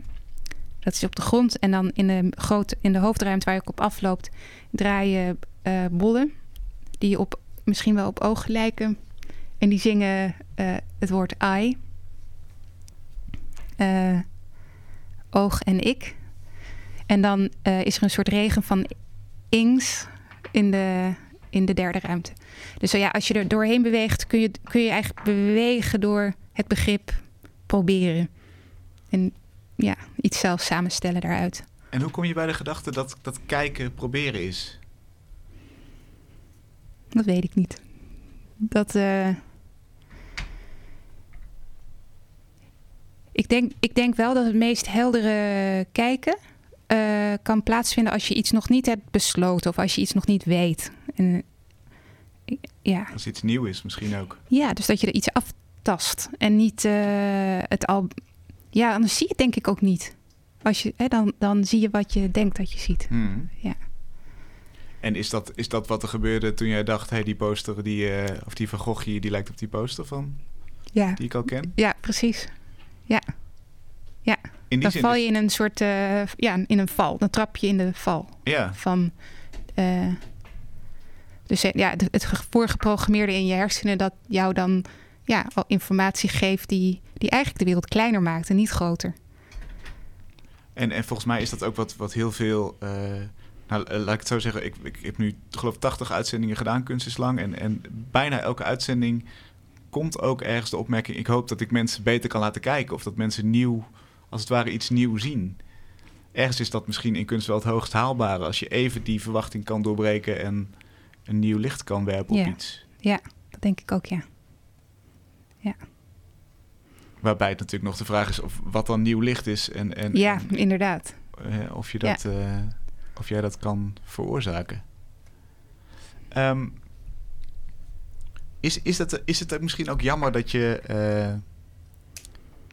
Dat is op de grond. En dan in de, grote, in de hoofdruimte waar je op afloopt... draai je eh, bollen. Die op, misschien wel op ogen lijken. En die zingen eh, het woord I. Eh, oog en ik. En dan eh, is er een soort regen van ings in de, in de derde ruimte. Dus ja, als je er doorheen beweegt, kun je, kun je eigenlijk bewegen door het begrip proberen. En ja, iets zelf samenstellen daaruit. En hoe kom je bij de gedachte dat, dat kijken proberen is? Dat weet ik niet. Dat. eh, ik, denk, ik denk wel dat het meest heldere kijken eh, kan plaatsvinden als je iets nog niet hebt besloten of als je iets nog niet weet. En ja, Als iets nieuw is misschien ook. ja, dus dat je er iets aftast en niet eh, het al. Ja, anders zie je het denk ik ook niet. Als je, hè, dan, dan zie je wat je denkt dat je ziet. Hmm. Ja. En is dat, is dat wat er gebeurde toen jij dacht... hé, hey, die poster, die, eh, of die van Gogh hier, die lijkt op die poster van... Ja, die ik al ken? ja precies. In die Dan val je in een soort, eh, ja, in een val. Dan trap je in de val Ja, van. dus ja, het voorgeprogrammeerde in je hersenen dat jou dan ja, al informatie geeft die, die eigenlijk de wereld kleiner maakt en niet groter. en, en volgens mij is dat ook wat, wat heel veel... eh, nou, eh, laat ik het zo zeggen. Ik, ik heb nu, geloof ik, 80 uitzendingen gedaan, Kunst is Lang. En, en bijna elke uitzending komt ook ergens de opmerking... ik hoop dat ik mensen beter kan laten kijken. Of dat mensen nieuw, als het ware, iets nieuw zien. Ergens is dat misschien in kunst wel het hoogst haalbare... als je even die verwachting kan doorbreken... en een nieuw licht kan werpen op Ja. iets. Dat denk ik ook, ja. Waarbij het natuurlijk nog de vraag is of wat dan nieuw licht is... en, en, Ja, en, inderdaad. of, je dat, eh, of jij dat kan veroorzaken. Ehm, is, is, het, is het misschien ook jammer dat je, eh,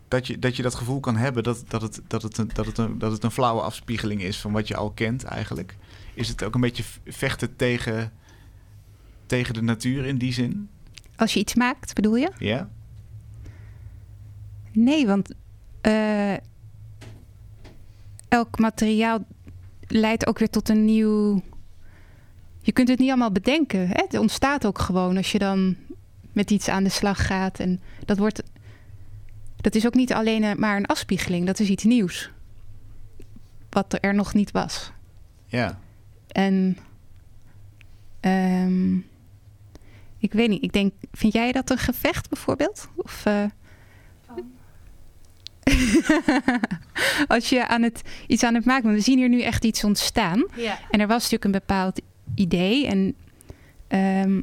dat, je, dat je dat gevoel kan hebben dat, dat, het, dat, het een, dat, het een, dat het een flauwe afspiegeling is van wat je al kent eigenlijk? Is het ook een beetje vechten tegen, tegen de natuur in die zin? Als je iets maakt, bedoel je? Ja? Nee, want eh, elk materiaal leidt ook weer tot een nieuw. Je kunt het niet allemaal bedenken. Hè? Het ontstaat ook gewoon als je dan met iets aan de slag gaat. En dat wordt. Dat is ook niet alleen maar een afspiegeling, dat is iets nieuws. Wat er nog niet was. Ja. En. ehm, ik weet niet, ik denk. Vind jij dat een gevecht bijvoorbeeld? Of. eh, *laughs* Als je aan het, iets aan het maken bent. We zien hier nu echt iets ontstaan. Ja. En er was natuurlijk een bepaald idee. En ehm,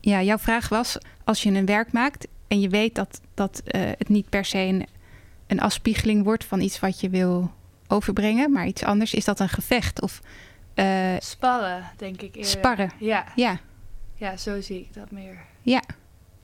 ja, jouw vraag was: als je een werk maakt en je weet dat, dat eh, het niet per se een, een afspiegeling wordt van iets wat je wil overbrengen, maar iets anders, is dat een gevecht? Of eh, Sparren, denk ik eerder. Sparren. Ja, ja, ja, zo zie ik dat meer. ja.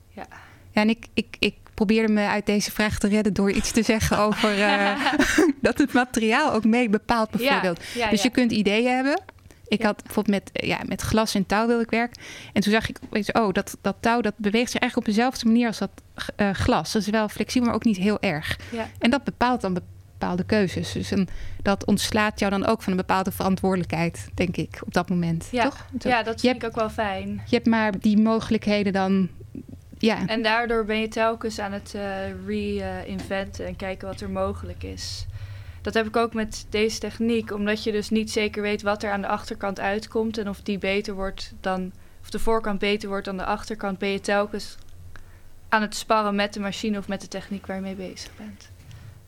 Ja. Ja, en ik, ik, ik probeerde me uit deze vraag te redden door iets te zeggen over eh, *laughs* dat het materiaal ook mee bepaalt, bijvoorbeeld. Ja, ja, Dus je kunt ideeën hebben. Ik had bijvoorbeeld met, eh, ja, met glas en touw wilde ik werken. En toen zag ik, oh, dat, dat touw dat beweegt zich eigenlijk op dezelfde manier als dat eh, glas. Dat is wel flexibel, maar ook niet heel erg. En dat bepaalt dan bepaalde keuzes. Dus een, dat ontslaat jou dan ook van een bepaalde verantwoordelijkheid, denk ik, op dat moment. Ja. Toch? Ja, dat Je vind ik ook wel fijn. Je hebt maar die mogelijkheden dan. Ja, En daardoor ben je telkens aan het eh, re-inventen en kijken wat er mogelijk is. Dat heb ik ook met deze techniek, omdat je dus niet zeker weet wat er aan de achterkant uitkomt en of die beter wordt dan, of de voorkant beter wordt dan de achterkant, ben je telkens aan het sparren met de machine of met de techniek waar je mee bezig bent.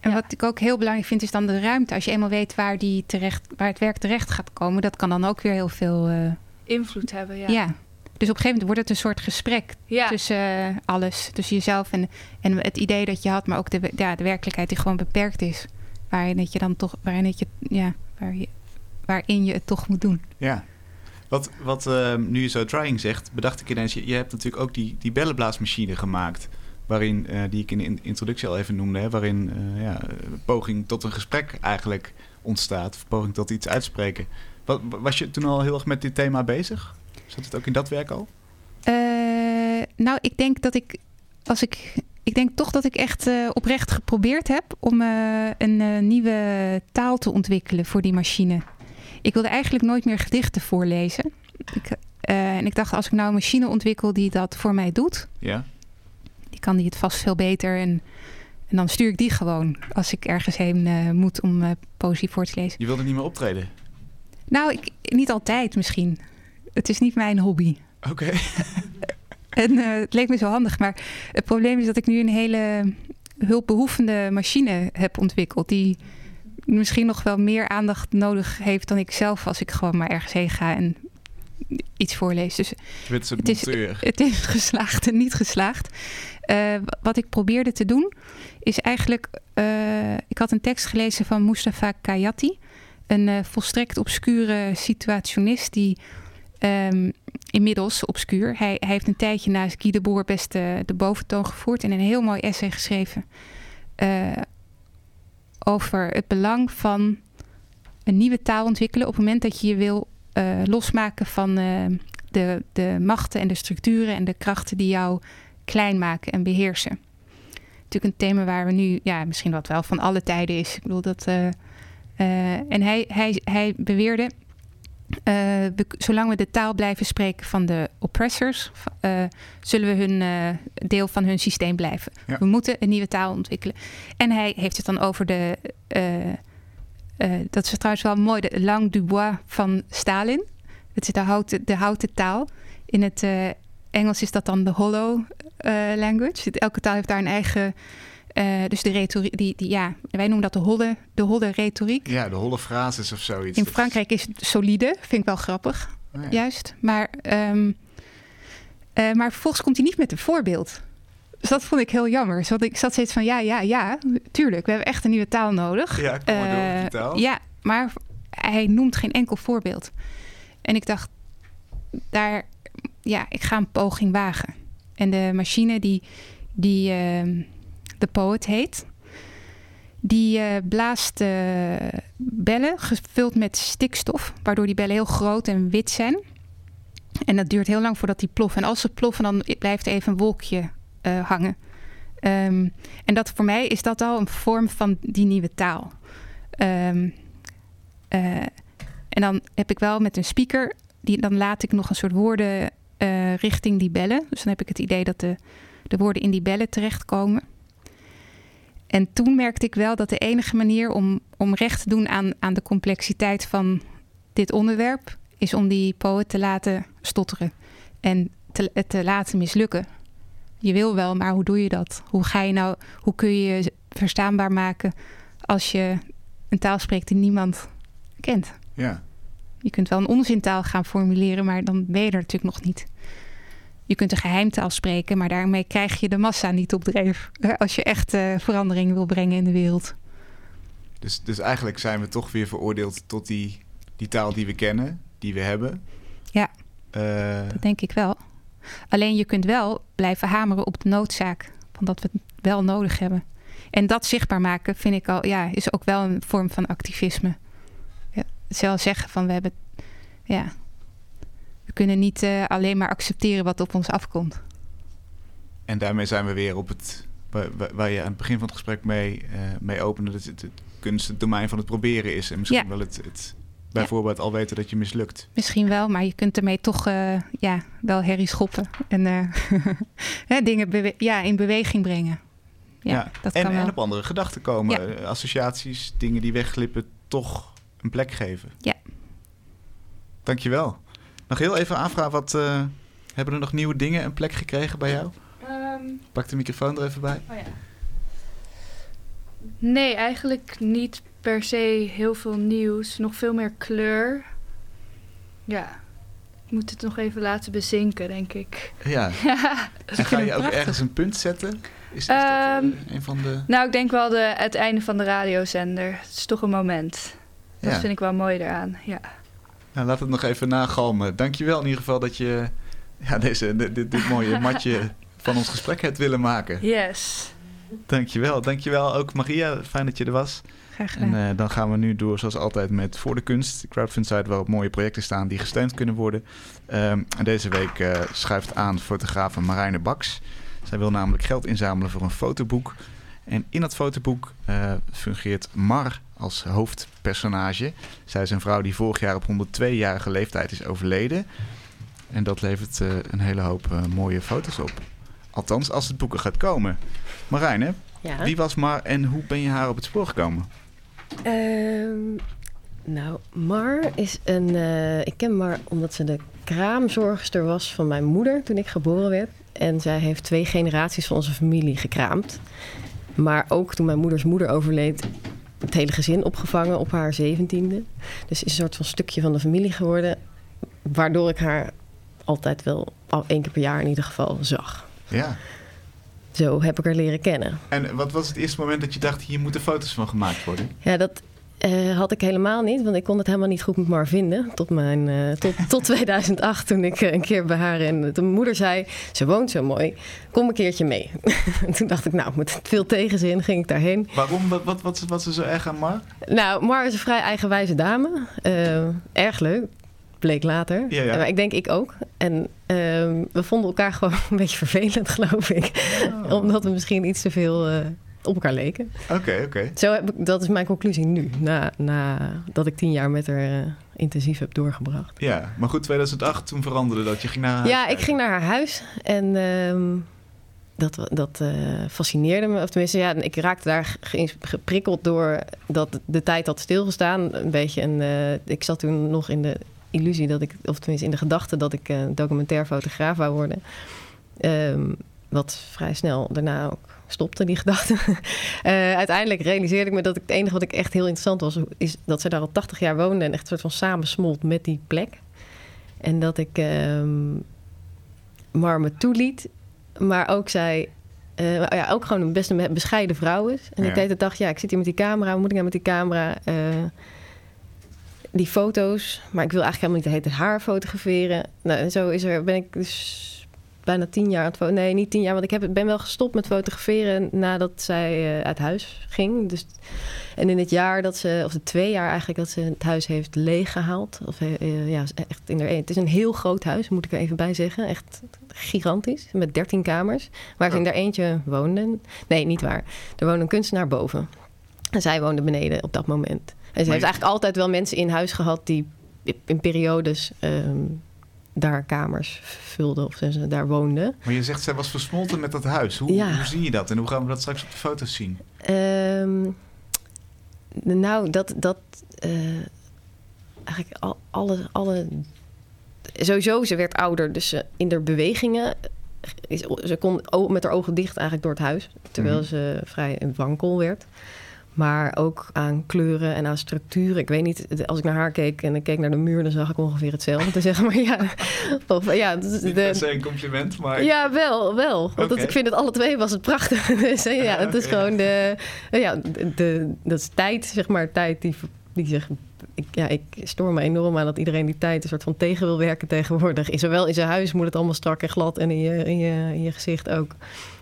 En Ja. wat ik ook heel belangrijk vind, is dan de ruimte. Als je eenmaal weet waar, die terecht, waar het werk terecht gaat komen, dat kan dan ook weer heel veel. eh, Invloed hebben, ja. ja. Dus op een gegeven moment wordt het een soort gesprek Ja. tussen eh, alles. Tussen jezelf en, en het idee dat je had, maar ook de, ja, de werkelijkheid die gewoon beperkt is. Waarin het je dan toch, waarin het je, ja, waar je, waarin je het toch moet doen. Ja. Wat, wat eh, nu je zo trying zegt, bedacht ik ineens... Je, je hebt natuurlijk ook die, die bellenblaasmachine gemaakt... waarin, eh, die ik in de in- introductie al even noemde... Hè, waarin eh, ja, een poging tot een gesprek eigenlijk ontstaat. Of poging tot iets uitspreken. Wat, was je toen al heel erg met dit thema bezig? Zat het ook in dat werk al? Eh, nou, ik denk dat ik, als ik, ik denk toch dat ik echt eh, oprecht geprobeerd heb om eh, een nieuwe taal te ontwikkelen voor die machine. Ik wilde eigenlijk nooit meer gedichten voorlezen. Ik, en ik dacht, als ik nou een machine ontwikkel die dat voor mij doet, Ja. die kan die het vast veel beter. En, en dan stuur ik die gewoon als ik ergens heen moet om poëzie voor te lezen. Je wilde niet meer optreden? Nou, ik, niet altijd misschien. Het is niet mijn hobby. Oké. *laughs* En eh, het leek me zo handig, maar het probleem is dat ik nu een hele hulpbehoevende machine heb ontwikkeld. Die misschien nog wel meer aandacht nodig heeft dan ik zelf als ik gewoon maar ergens heen ga en iets voorlees. Dus soort Het is- het is *laughs* geslaagd en niet geslaagd. Eh, wat ik probeerde te doen is eigenlijk... eh, ik had een tekst gelezen van Mustafa Kayati. Een volstrekt obscure situationist die ehm, inmiddels obscuur. Hij, hij heeft een tijdje naast Guy de Boer best de, de boventoon gevoerd en een heel mooi essay geschreven eh, over het belang van een nieuwe taal ontwikkelen op het moment dat je je wil eh, losmaken van eh, de, de machten en de structuren en de krachten die jou klein maken en beheersen. Natuurlijk een thema waar we nu, ja, misschien wat wel van alle tijden is. Ik bedoel dat. eh, eh, en hij, hij, hij beweerde. Eh, we, zolang we de taal blijven spreken van de oppressors, eh, zullen we hun eh, deel van hun systeem blijven. Ja. We moeten een nieuwe taal ontwikkelen. En hij heeft het dan over de. dat is trouwens wel mooi, de langue du bois van Stalin. Het is de houten, de houten taal. In het Engels is dat dan de hollow language. Elke taal heeft daar een eigen. Eh, dus de retoriek, die, die, ja, wij noemen dat de holle, de holle retoriek. Ja, de holle frases of zoiets. In Frankrijk is het solide, vind ik wel grappig, Oh ja. juist. Maar, eh, maar vervolgens komt hij niet met een voorbeeld. Dus dat vond ik heel jammer. Dus want ik zat steeds van, ja, ja, ja, tuurlijk, we hebben echt een nieuwe taal nodig. Ja, kom maar door die Eh, taal. Ja, maar hij noemt geen enkel voorbeeld. En ik dacht, daar, ja, ik ga een poging wagen. En de machine die, die ehm, de poet heet, die eh, blaast eh, bellen gevuld met stikstof, waardoor die bellen heel groot en wit zijn. En dat duurt heel lang voordat die ploffen. En als ze ploffen, dan blijft even een wolkje eh, hangen. Ehm, en dat voor mij is dat al een vorm van die nieuwe taal. Ehm, eh, en dan heb ik wel met een speaker, die, dan laat ik nog een soort woorden richting die bellen. Dus dan heb ik het idee dat de, de woorden in die bellen terechtkomen. En toen merkte ik wel dat de enige manier om, om recht te doen aan, aan de complexiteit van dit onderwerp, is om die poët te laten stotteren en te, het te laten mislukken. Je wil wel, maar hoe doe je dat? Hoe ga je nou, hoe kun je je verstaanbaar maken als je een taal spreekt die niemand kent? Ja. Je kunt wel een onzintaal gaan formuleren, maar dan ben je er natuurlijk nog niet. Je kunt een geheimtaal spreken, maar daarmee krijg je de massa niet op dreef. eh, Als je echt eh, verandering wil brengen in de wereld. Dus, dus eigenlijk zijn we toch weer veroordeeld tot die, die taal die we kennen, die we hebben. Ja. Eh, Dat denk ik wel. Alleen je kunt wel blijven hameren op de noodzaak van dat we het wel nodig hebben. En dat zichtbaar maken vind ik al, ja, is ook wel een vorm van activisme. Ja, zelf zeggen van we hebben, ja, kunnen niet eh, alleen maar accepteren wat op ons afkomt. en daarmee zijn we weer op het, waar, je aan het begin van het gesprek mee, eh, mee opende, dat het, het kunst het domein van het proberen is. En misschien Ja. wel het, het bijvoorbeeld al weten dat je mislukt. Misschien wel, maar je kunt ermee toch eh, ja, wel herrie schoppen en *laughs* dingen ja, in beweging brengen. Ja, dat en, kan wel. en op andere gedachten komen. Associaties, dingen die wegglippen, toch een plek geven. Ja. Dankjewel. Nog heel even aanvragen, wat, eh, hebben er nog nieuwe dingen een plek gekregen bij jou? Ehm, Pak de microfoon er even bij. oh ja. Nee, eigenlijk niet per se heel veel nieuws. Nog veel meer kleur. Ja, ik moet het nog even laten bezinken, denk ik. Ja. *laughs* Ja. En ga je ook ergens een punt zetten? Is, is dat eh, Ehm, een van de... Nou, ik denk wel de, het einde van de radiozender. Het is toch een moment. Dat Ja. vind ik wel mooi eraan. Ja. Nou, laat het nog even nagalmen. Dankjewel in ieder geval dat je ja, deze, dit, mooie *laughs* matje van ons gesprek hebt willen maken. Yes. Dankjewel. Dankjewel ook Maria. Fijn dat je er was. Graag gedaan. En eh, dan gaan we nu door zoals altijd met Voor de Kunst. De crowdfund site waarop mooie projecten staan die gesteund kunnen worden. Ehm, en deze week eh, schuift aan fotografe Marijne Baks. Zij wil namelijk geld inzamelen voor een fotoboek. En in dat fotoboek eh, fungeert Mar als hoofdpersonage. Zij is een vrouw die vorig jaar op 102-jarige leeftijd is overleden. En dat levert eh, een hele hoop eh, mooie foto's op. Althans, als het boek er gaat komen. Marijne, Ja. wie was Mar en hoe ben je haar op het spoor gekomen? Ehm, nou, Mar is een. eh, ik ken Mar omdat ze de kraamzorgster was van mijn moeder toen ik geboren werd. En zij heeft twee generaties van onze familie gekraamd. Maar ook toen mijn moeders moeder overleed, het hele gezin opgevangen op haar zeventiende. Dus is een soort van stukje van de familie geworden. Waardoor ik haar altijd wel al één keer per jaar in ieder geval zag. Ja. Zo heb ik haar leren kennen. En wat was het eerste moment dat je dacht, hier moeten foto's van gemaakt worden? Ja, dat Eh, had ik helemaal niet, want ik kon het helemaal niet goed met Mar vinden. Tot, mijn, eh, tot, tot *laughs* 2008, toen ik eh, een keer bij haar en mijn moeder zei: Ze woont zo mooi, kom een keertje mee. en *laughs* toen dacht ik, nou, met veel tegenzin ging ik daarheen. Waarom? Wat, wat, wat, wat is er zo erg aan Mar? Nou, Mar is een vrij eigenwijze dame. Erg leuk, bleek later. Ja, ja. Maar ik denk ik ook. En ehm, we vonden elkaar gewoon *laughs* een beetje vervelend, geloof ik. Oh. Omdat we misschien iets te veel op elkaar leken. Oké, oké. Zo heb ik, dat is mijn conclusie nu, na, na dat ik tien jaar met haar eh, intensief heb doorgebracht. Ja, maar goed, 2008, toen veranderde dat. Je ging naar haar ja, huis ik ging naar haar huis en ehm, dat, dat eh, fascineerde me. Of tenminste, ja, ik raakte daar ge- geprikkeld door dat de tijd had stilgestaan. Een beetje een, eh, ik zat toen nog in de illusie dat ik, of tenminste in de gedachte dat ik documentair fotograaf wou worden. Ehm, wat vrij snel daarna ook stopte, die gedachte. *laughs* Eh, uiteindelijk realiseerde ik me dat ik, het enige wat ik echt heel interessant was, is dat ze daar al 80 jaar woonde en echt een soort van samensmolt met die plek. En dat ik ehm Mar me toeliet, maar ook zei, eh, ja, ook gewoon een best een bescheiden vrouw is. En Ja. ik deed de dag, ja, ik zit hier met die camera, moet ik nou met die camera? Eh, die foto's, maar ik wil eigenlijk helemaal niet de hele haar fotograferen. Nou, en zo is er, ben ik dus bijna tien jaar aan het Nee, niet tien jaar, want ik heb, ben wel gestopt met fotograferen nadat zij eh, uit huis ging. Dus, en in het jaar dat ze, of de twee jaar eigenlijk, dat ze het huis heeft leeggehaald. Of eh, eh, ja, echt in er, het is een heel groot huis, moet ik er even bij zeggen. Echt gigantisch, met dertien kamers. Waar ze in Oh. daar eentje woonden. Nee, niet waar. Er woonde een kunstenaar boven. En zij woonde beneden op dat moment. En ze heeft je- eigenlijk altijd wel mensen in huis gehad die in periodes ehm, daar kamers vulden of ze daar woonden. Maar je zegt, zij was versmolten met dat huis. Hoe, Ja. hoe zie je dat? En hoe gaan we dat straks op de foto's zien? Ehm, nou, dat, dat eh, eigenlijk al, alle, alle. Sowieso, ze werd ouder, dus ze, in de bewegingen. Is, ze kon met haar ogen dicht eigenlijk door het huis, terwijl Mhm. ze vrij wankel werd. Maar ook aan kleuren en aan structuren. Ik weet niet, als ik naar haar keek en ik keek naar de muur, dan zag ik ongeveer hetzelfde. *laughs* zeg maar ja, of, ja dat is Niet de- per se een compliment, maar... ja, wel, wel. Want dat, ik vind het alle twee was het prachtig. *laughs* dus eh, ja, het is gewoon de, eh, ja, de, de- dat is tijd, zeg maar, tijd die, die zich, ik, ja, ik stoor me enorm aan dat iedereen die tijd een soort van tegen wil werken tegenwoordig. Zowel in zijn huis moet het allemaal strak en glad en in je, in je, in je gezicht ook.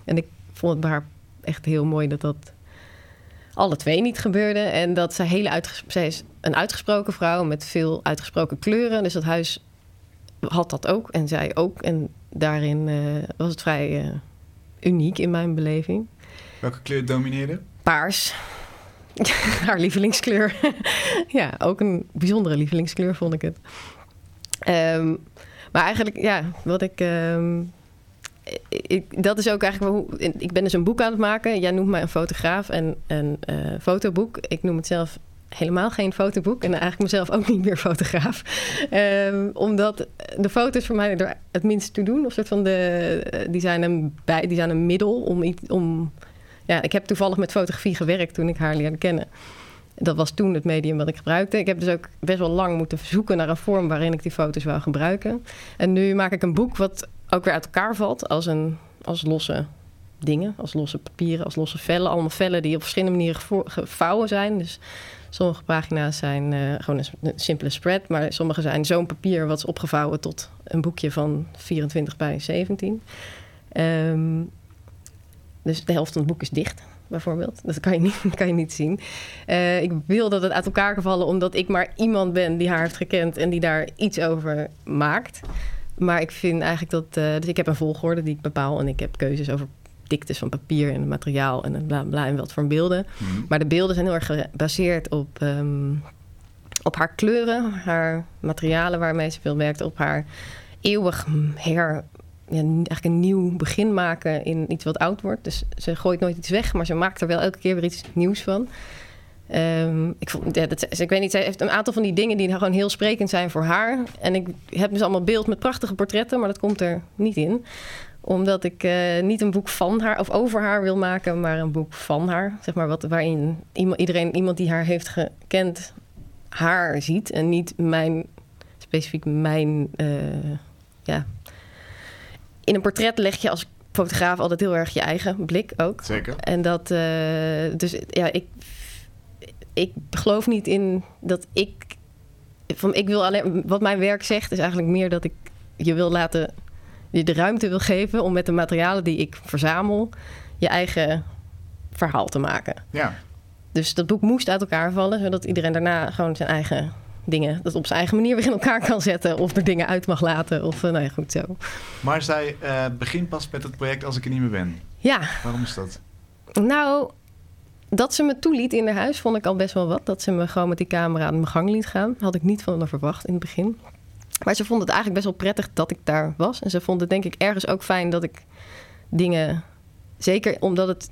En ik vond het bij haar echt heel mooi dat dat alle twee niet gebeurde. En dat zij hele uitges- zij is een uitgesproken vrouw met veel uitgesproken kleuren. Dus dat huis had dat ook en zij ook. En daarin eh, was het vrij eh, uniek in mijn beleving. Welke kleur domineerde? Paars. *laughs* Haar lievelingskleur. *laughs* ja, ook een bijzondere lievelingskleur vond ik het. Ehm, maar eigenlijk, ja, wat ik, ehm, ik... Dat is ook eigenlijk hoe... Ik ben dus een boek aan het maken. Jij noemt mij een fotograaf en een eh, fotoboek. Ik noem het zelf helemaal geen fotoboek. En eigenlijk mezelf ook niet meer fotograaf. Ehm, omdat de foto's voor mij het minst toe doen. Of soort van de, die, zijn een bij, die zijn een middel om iets... Om, ja, ik heb toevallig met fotografie gewerkt toen ik haar leerde kennen. Dat was toen het medium wat ik gebruikte. Ik heb dus ook best wel lang moeten zoeken naar een vorm waarin ik die foto's wou gebruiken. En nu maak ik een boek wat ook weer uit elkaar valt als, een, als losse dingen, als losse papieren, als losse vellen. Allemaal vellen die op verschillende manieren gevo- gevouwen zijn. Dus sommige pagina's zijn eh, gewoon een simpele spread, maar sommige zijn zo'n papier wat is opgevouwen tot een boekje van 24 bij 17. Ehm, dus de helft van het boek is dicht, bijvoorbeeld. Dat kan je niet, *laughs* kan je niet zien. Eh, ik wil dat het uit elkaar kan vallen, omdat ik maar iemand ben die haar heeft gekend en die daar iets over maakt. Maar ik vind eigenlijk dat. eh, dus ik heb een volgorde die ik bepaal en ik heb keuzes over diktes van papier en materiaal en bla bla en wat voor beelden. Mhm. Maar de beelden zijn heel erg gebaseerd op, ehm, op haar kleuren, haar materialen waarmee ze veel werkt, op haar eeuwig her. Eigenlijk een nieuw begin maken in iets wat oud wordt. Dus ze gooit nooit iets weg, maar ze maakt er wel elke keer weer iets nieuws van. Ehm, ik, vond, ja, dat, ik weet niet, zij heeft een aantal van die dingen die gewoon heel sprekend zijn voor haar. En ik heb dus allemaal beeld met prachtige portretten, maar dat komt er niet in omdat ik eh, niet een boek van haar of over haar wil maken, maar een boek van haar. Zeg maar wat, waarin iedereen, iemand die haar heeft gekend, haar ziet. En niet mijn, specifiek mijn, eh, ja. In een portret leg je als fotograaf altijd heel erg je eigen blik ook. Zeker. En dat, eh, dus ja, ik, ik geloof niet in dat ik. Van, ik wil alleen, wat mijn werk zegt is eigenlijk meer dat ik je wil laten. je de ruimte wil geven om met de materialen die ik verzamel. je eigen verhaal te maken. Ja. Dus dat boek moest uit elkaar vallen, zodat iedereen daarna gewoon zijn eigen dingen. dat op zijn eigen manier weer in elkaar kan zetten. of er dingen uit mag laten. Of eh, nou ja, goed zo. Maar zij eh, begint pas met het project als ik er niet meer ben. Ja, Waarom is dat? Nou, dat ze me toeliet in haar huis vond ik al best wel wat. Dat ze me gewoon met die camera aan mijn gang liet gaan. Had ik niet van haar verwacht in het begin. Maar ze vond het eigenlijk best wel prettig dat ik daar was. En ze vond het denk ik ergens ook fijn dat ik dingen... Zeker omdat het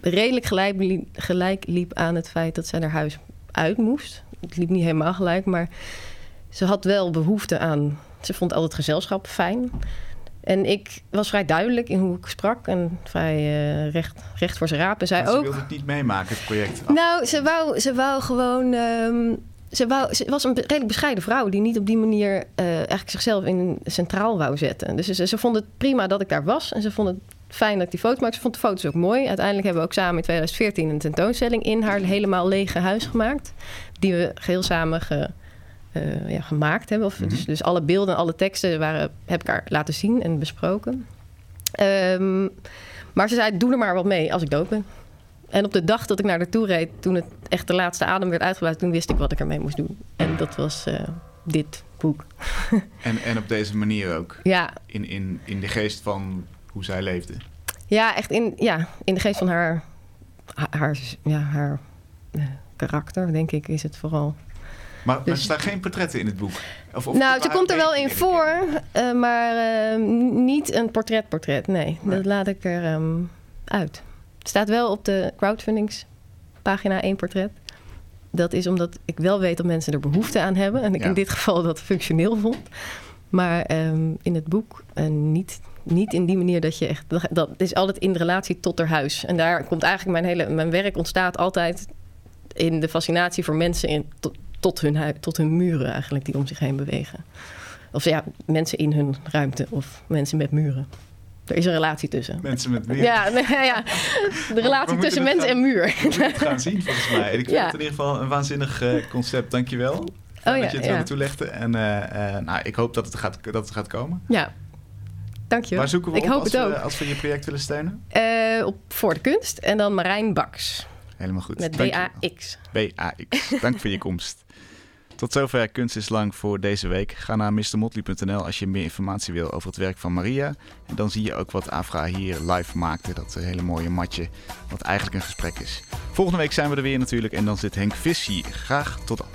redelijk gelijk, li- gelijk liep aan het feit dat zij haar huis uit moest. Het liep niet helemaal gelijk, maar ze had wel behoefte aan... Ze vond altijd gezelschap fijn. En ik was vrij duidelijk in hoe ik sprak en vrij eh, recht, recht voor zijn raap. En zij ze ook. wilde het niet meemaken, het project. Nou, ze wou, ze wou gewoon. ehm, ze, wou, ze was een redelijk bescheiden vrouw die niet op die manier eh, eigenlijk zichzelf in centraal wou zetten. Dus ze, ze vond het prima dat ik daar was en ze vond het fijn dat ik die foto's maakte. Ze vond de foto's ook mooi. Uiteindelijk hebben we ook samen in 2014 een tentoonstelling in haar helemaal lege huis gemaakt. Die we geheel samen ge- eh, ja, gemaakt hebben. Of, Mhm. dus, dus alle beelden en alle teksten waren, heb ik haar laten zien en besproken. Ehm, maar ze zei, doe er maar wat mee als ik dood ben. En op de dag dat ik naar haar toe reed, toen het echt de laatste adem werd uitgeblazen, toen wist ik wat ik ermee moest doen. En dat was eh, dit boek. *laughs* En, en op deze manier ook. Ja, In, in, in de geest van hoe zij leefde. ja echt in, ja, in de geest van haar, haar, ja, haar eh, karakter, denk ik, is het vooral. Maar, maar Dus- er staan geen portretten in het boek. Of, of nou, ze komt er wel in voor, eh, maar eh, niet een portretportret. Nee, Nee. dat laat ik er ehm, uit. Het staat wel op de crowdfundingspagina één portret. Dat is omdat ik wel weet dat mensen er behoefte aan hebben. En ik Ja. in dit geval dat functioneel vond. Maar ehm, in het boek eh, niet, niet in die manier dat je echt... Dat, is altijd in relatie tot haar huis. En daar komt eigenlijk mijn hele... Mijn werk ontstaat altijd in de fascinatie voor mensen in, tot, tot, hun, hui- tot hun muren eigenlijk die om zich heen bewegen. Of ja, mensen in hun ruimte of mensen met muren. Er is een relatie tussen. Mensen met meer. *laughs* Ja, ja, de relatie tussen mens gaan- en muur. We moeten het gaan zien volgens mij. Ik vind het in ieder geval een waanzinnig eh, concept. Dankjewel. Fijn Oh ja, dat je het ja. toelichten. En eh, eh, nou, ik hoop dat het gaat, dat het gaat komen. Ja, dankjewel. Waar zoeken we ik op hoop als, het ook. we, als we je project willen steunen? Eh, op Voor de Kunst en dan Marijn Baks. Helemaal goed. Met Dankjewel. B-A-X. BAX. Dank voor je komst. Tot zover Kunst is Lang voor deze week. Ga naar mrmotley.nl als je meer informatie wil over het werk van Maria. En dan zie je ook wat Afra hier live maakte. Dat hele mooie matje, wat eigenlijk een gesprek is. Volgende week zijn we er weer natuurlijk en dan zit Henk Vis hier. Graag tot dan.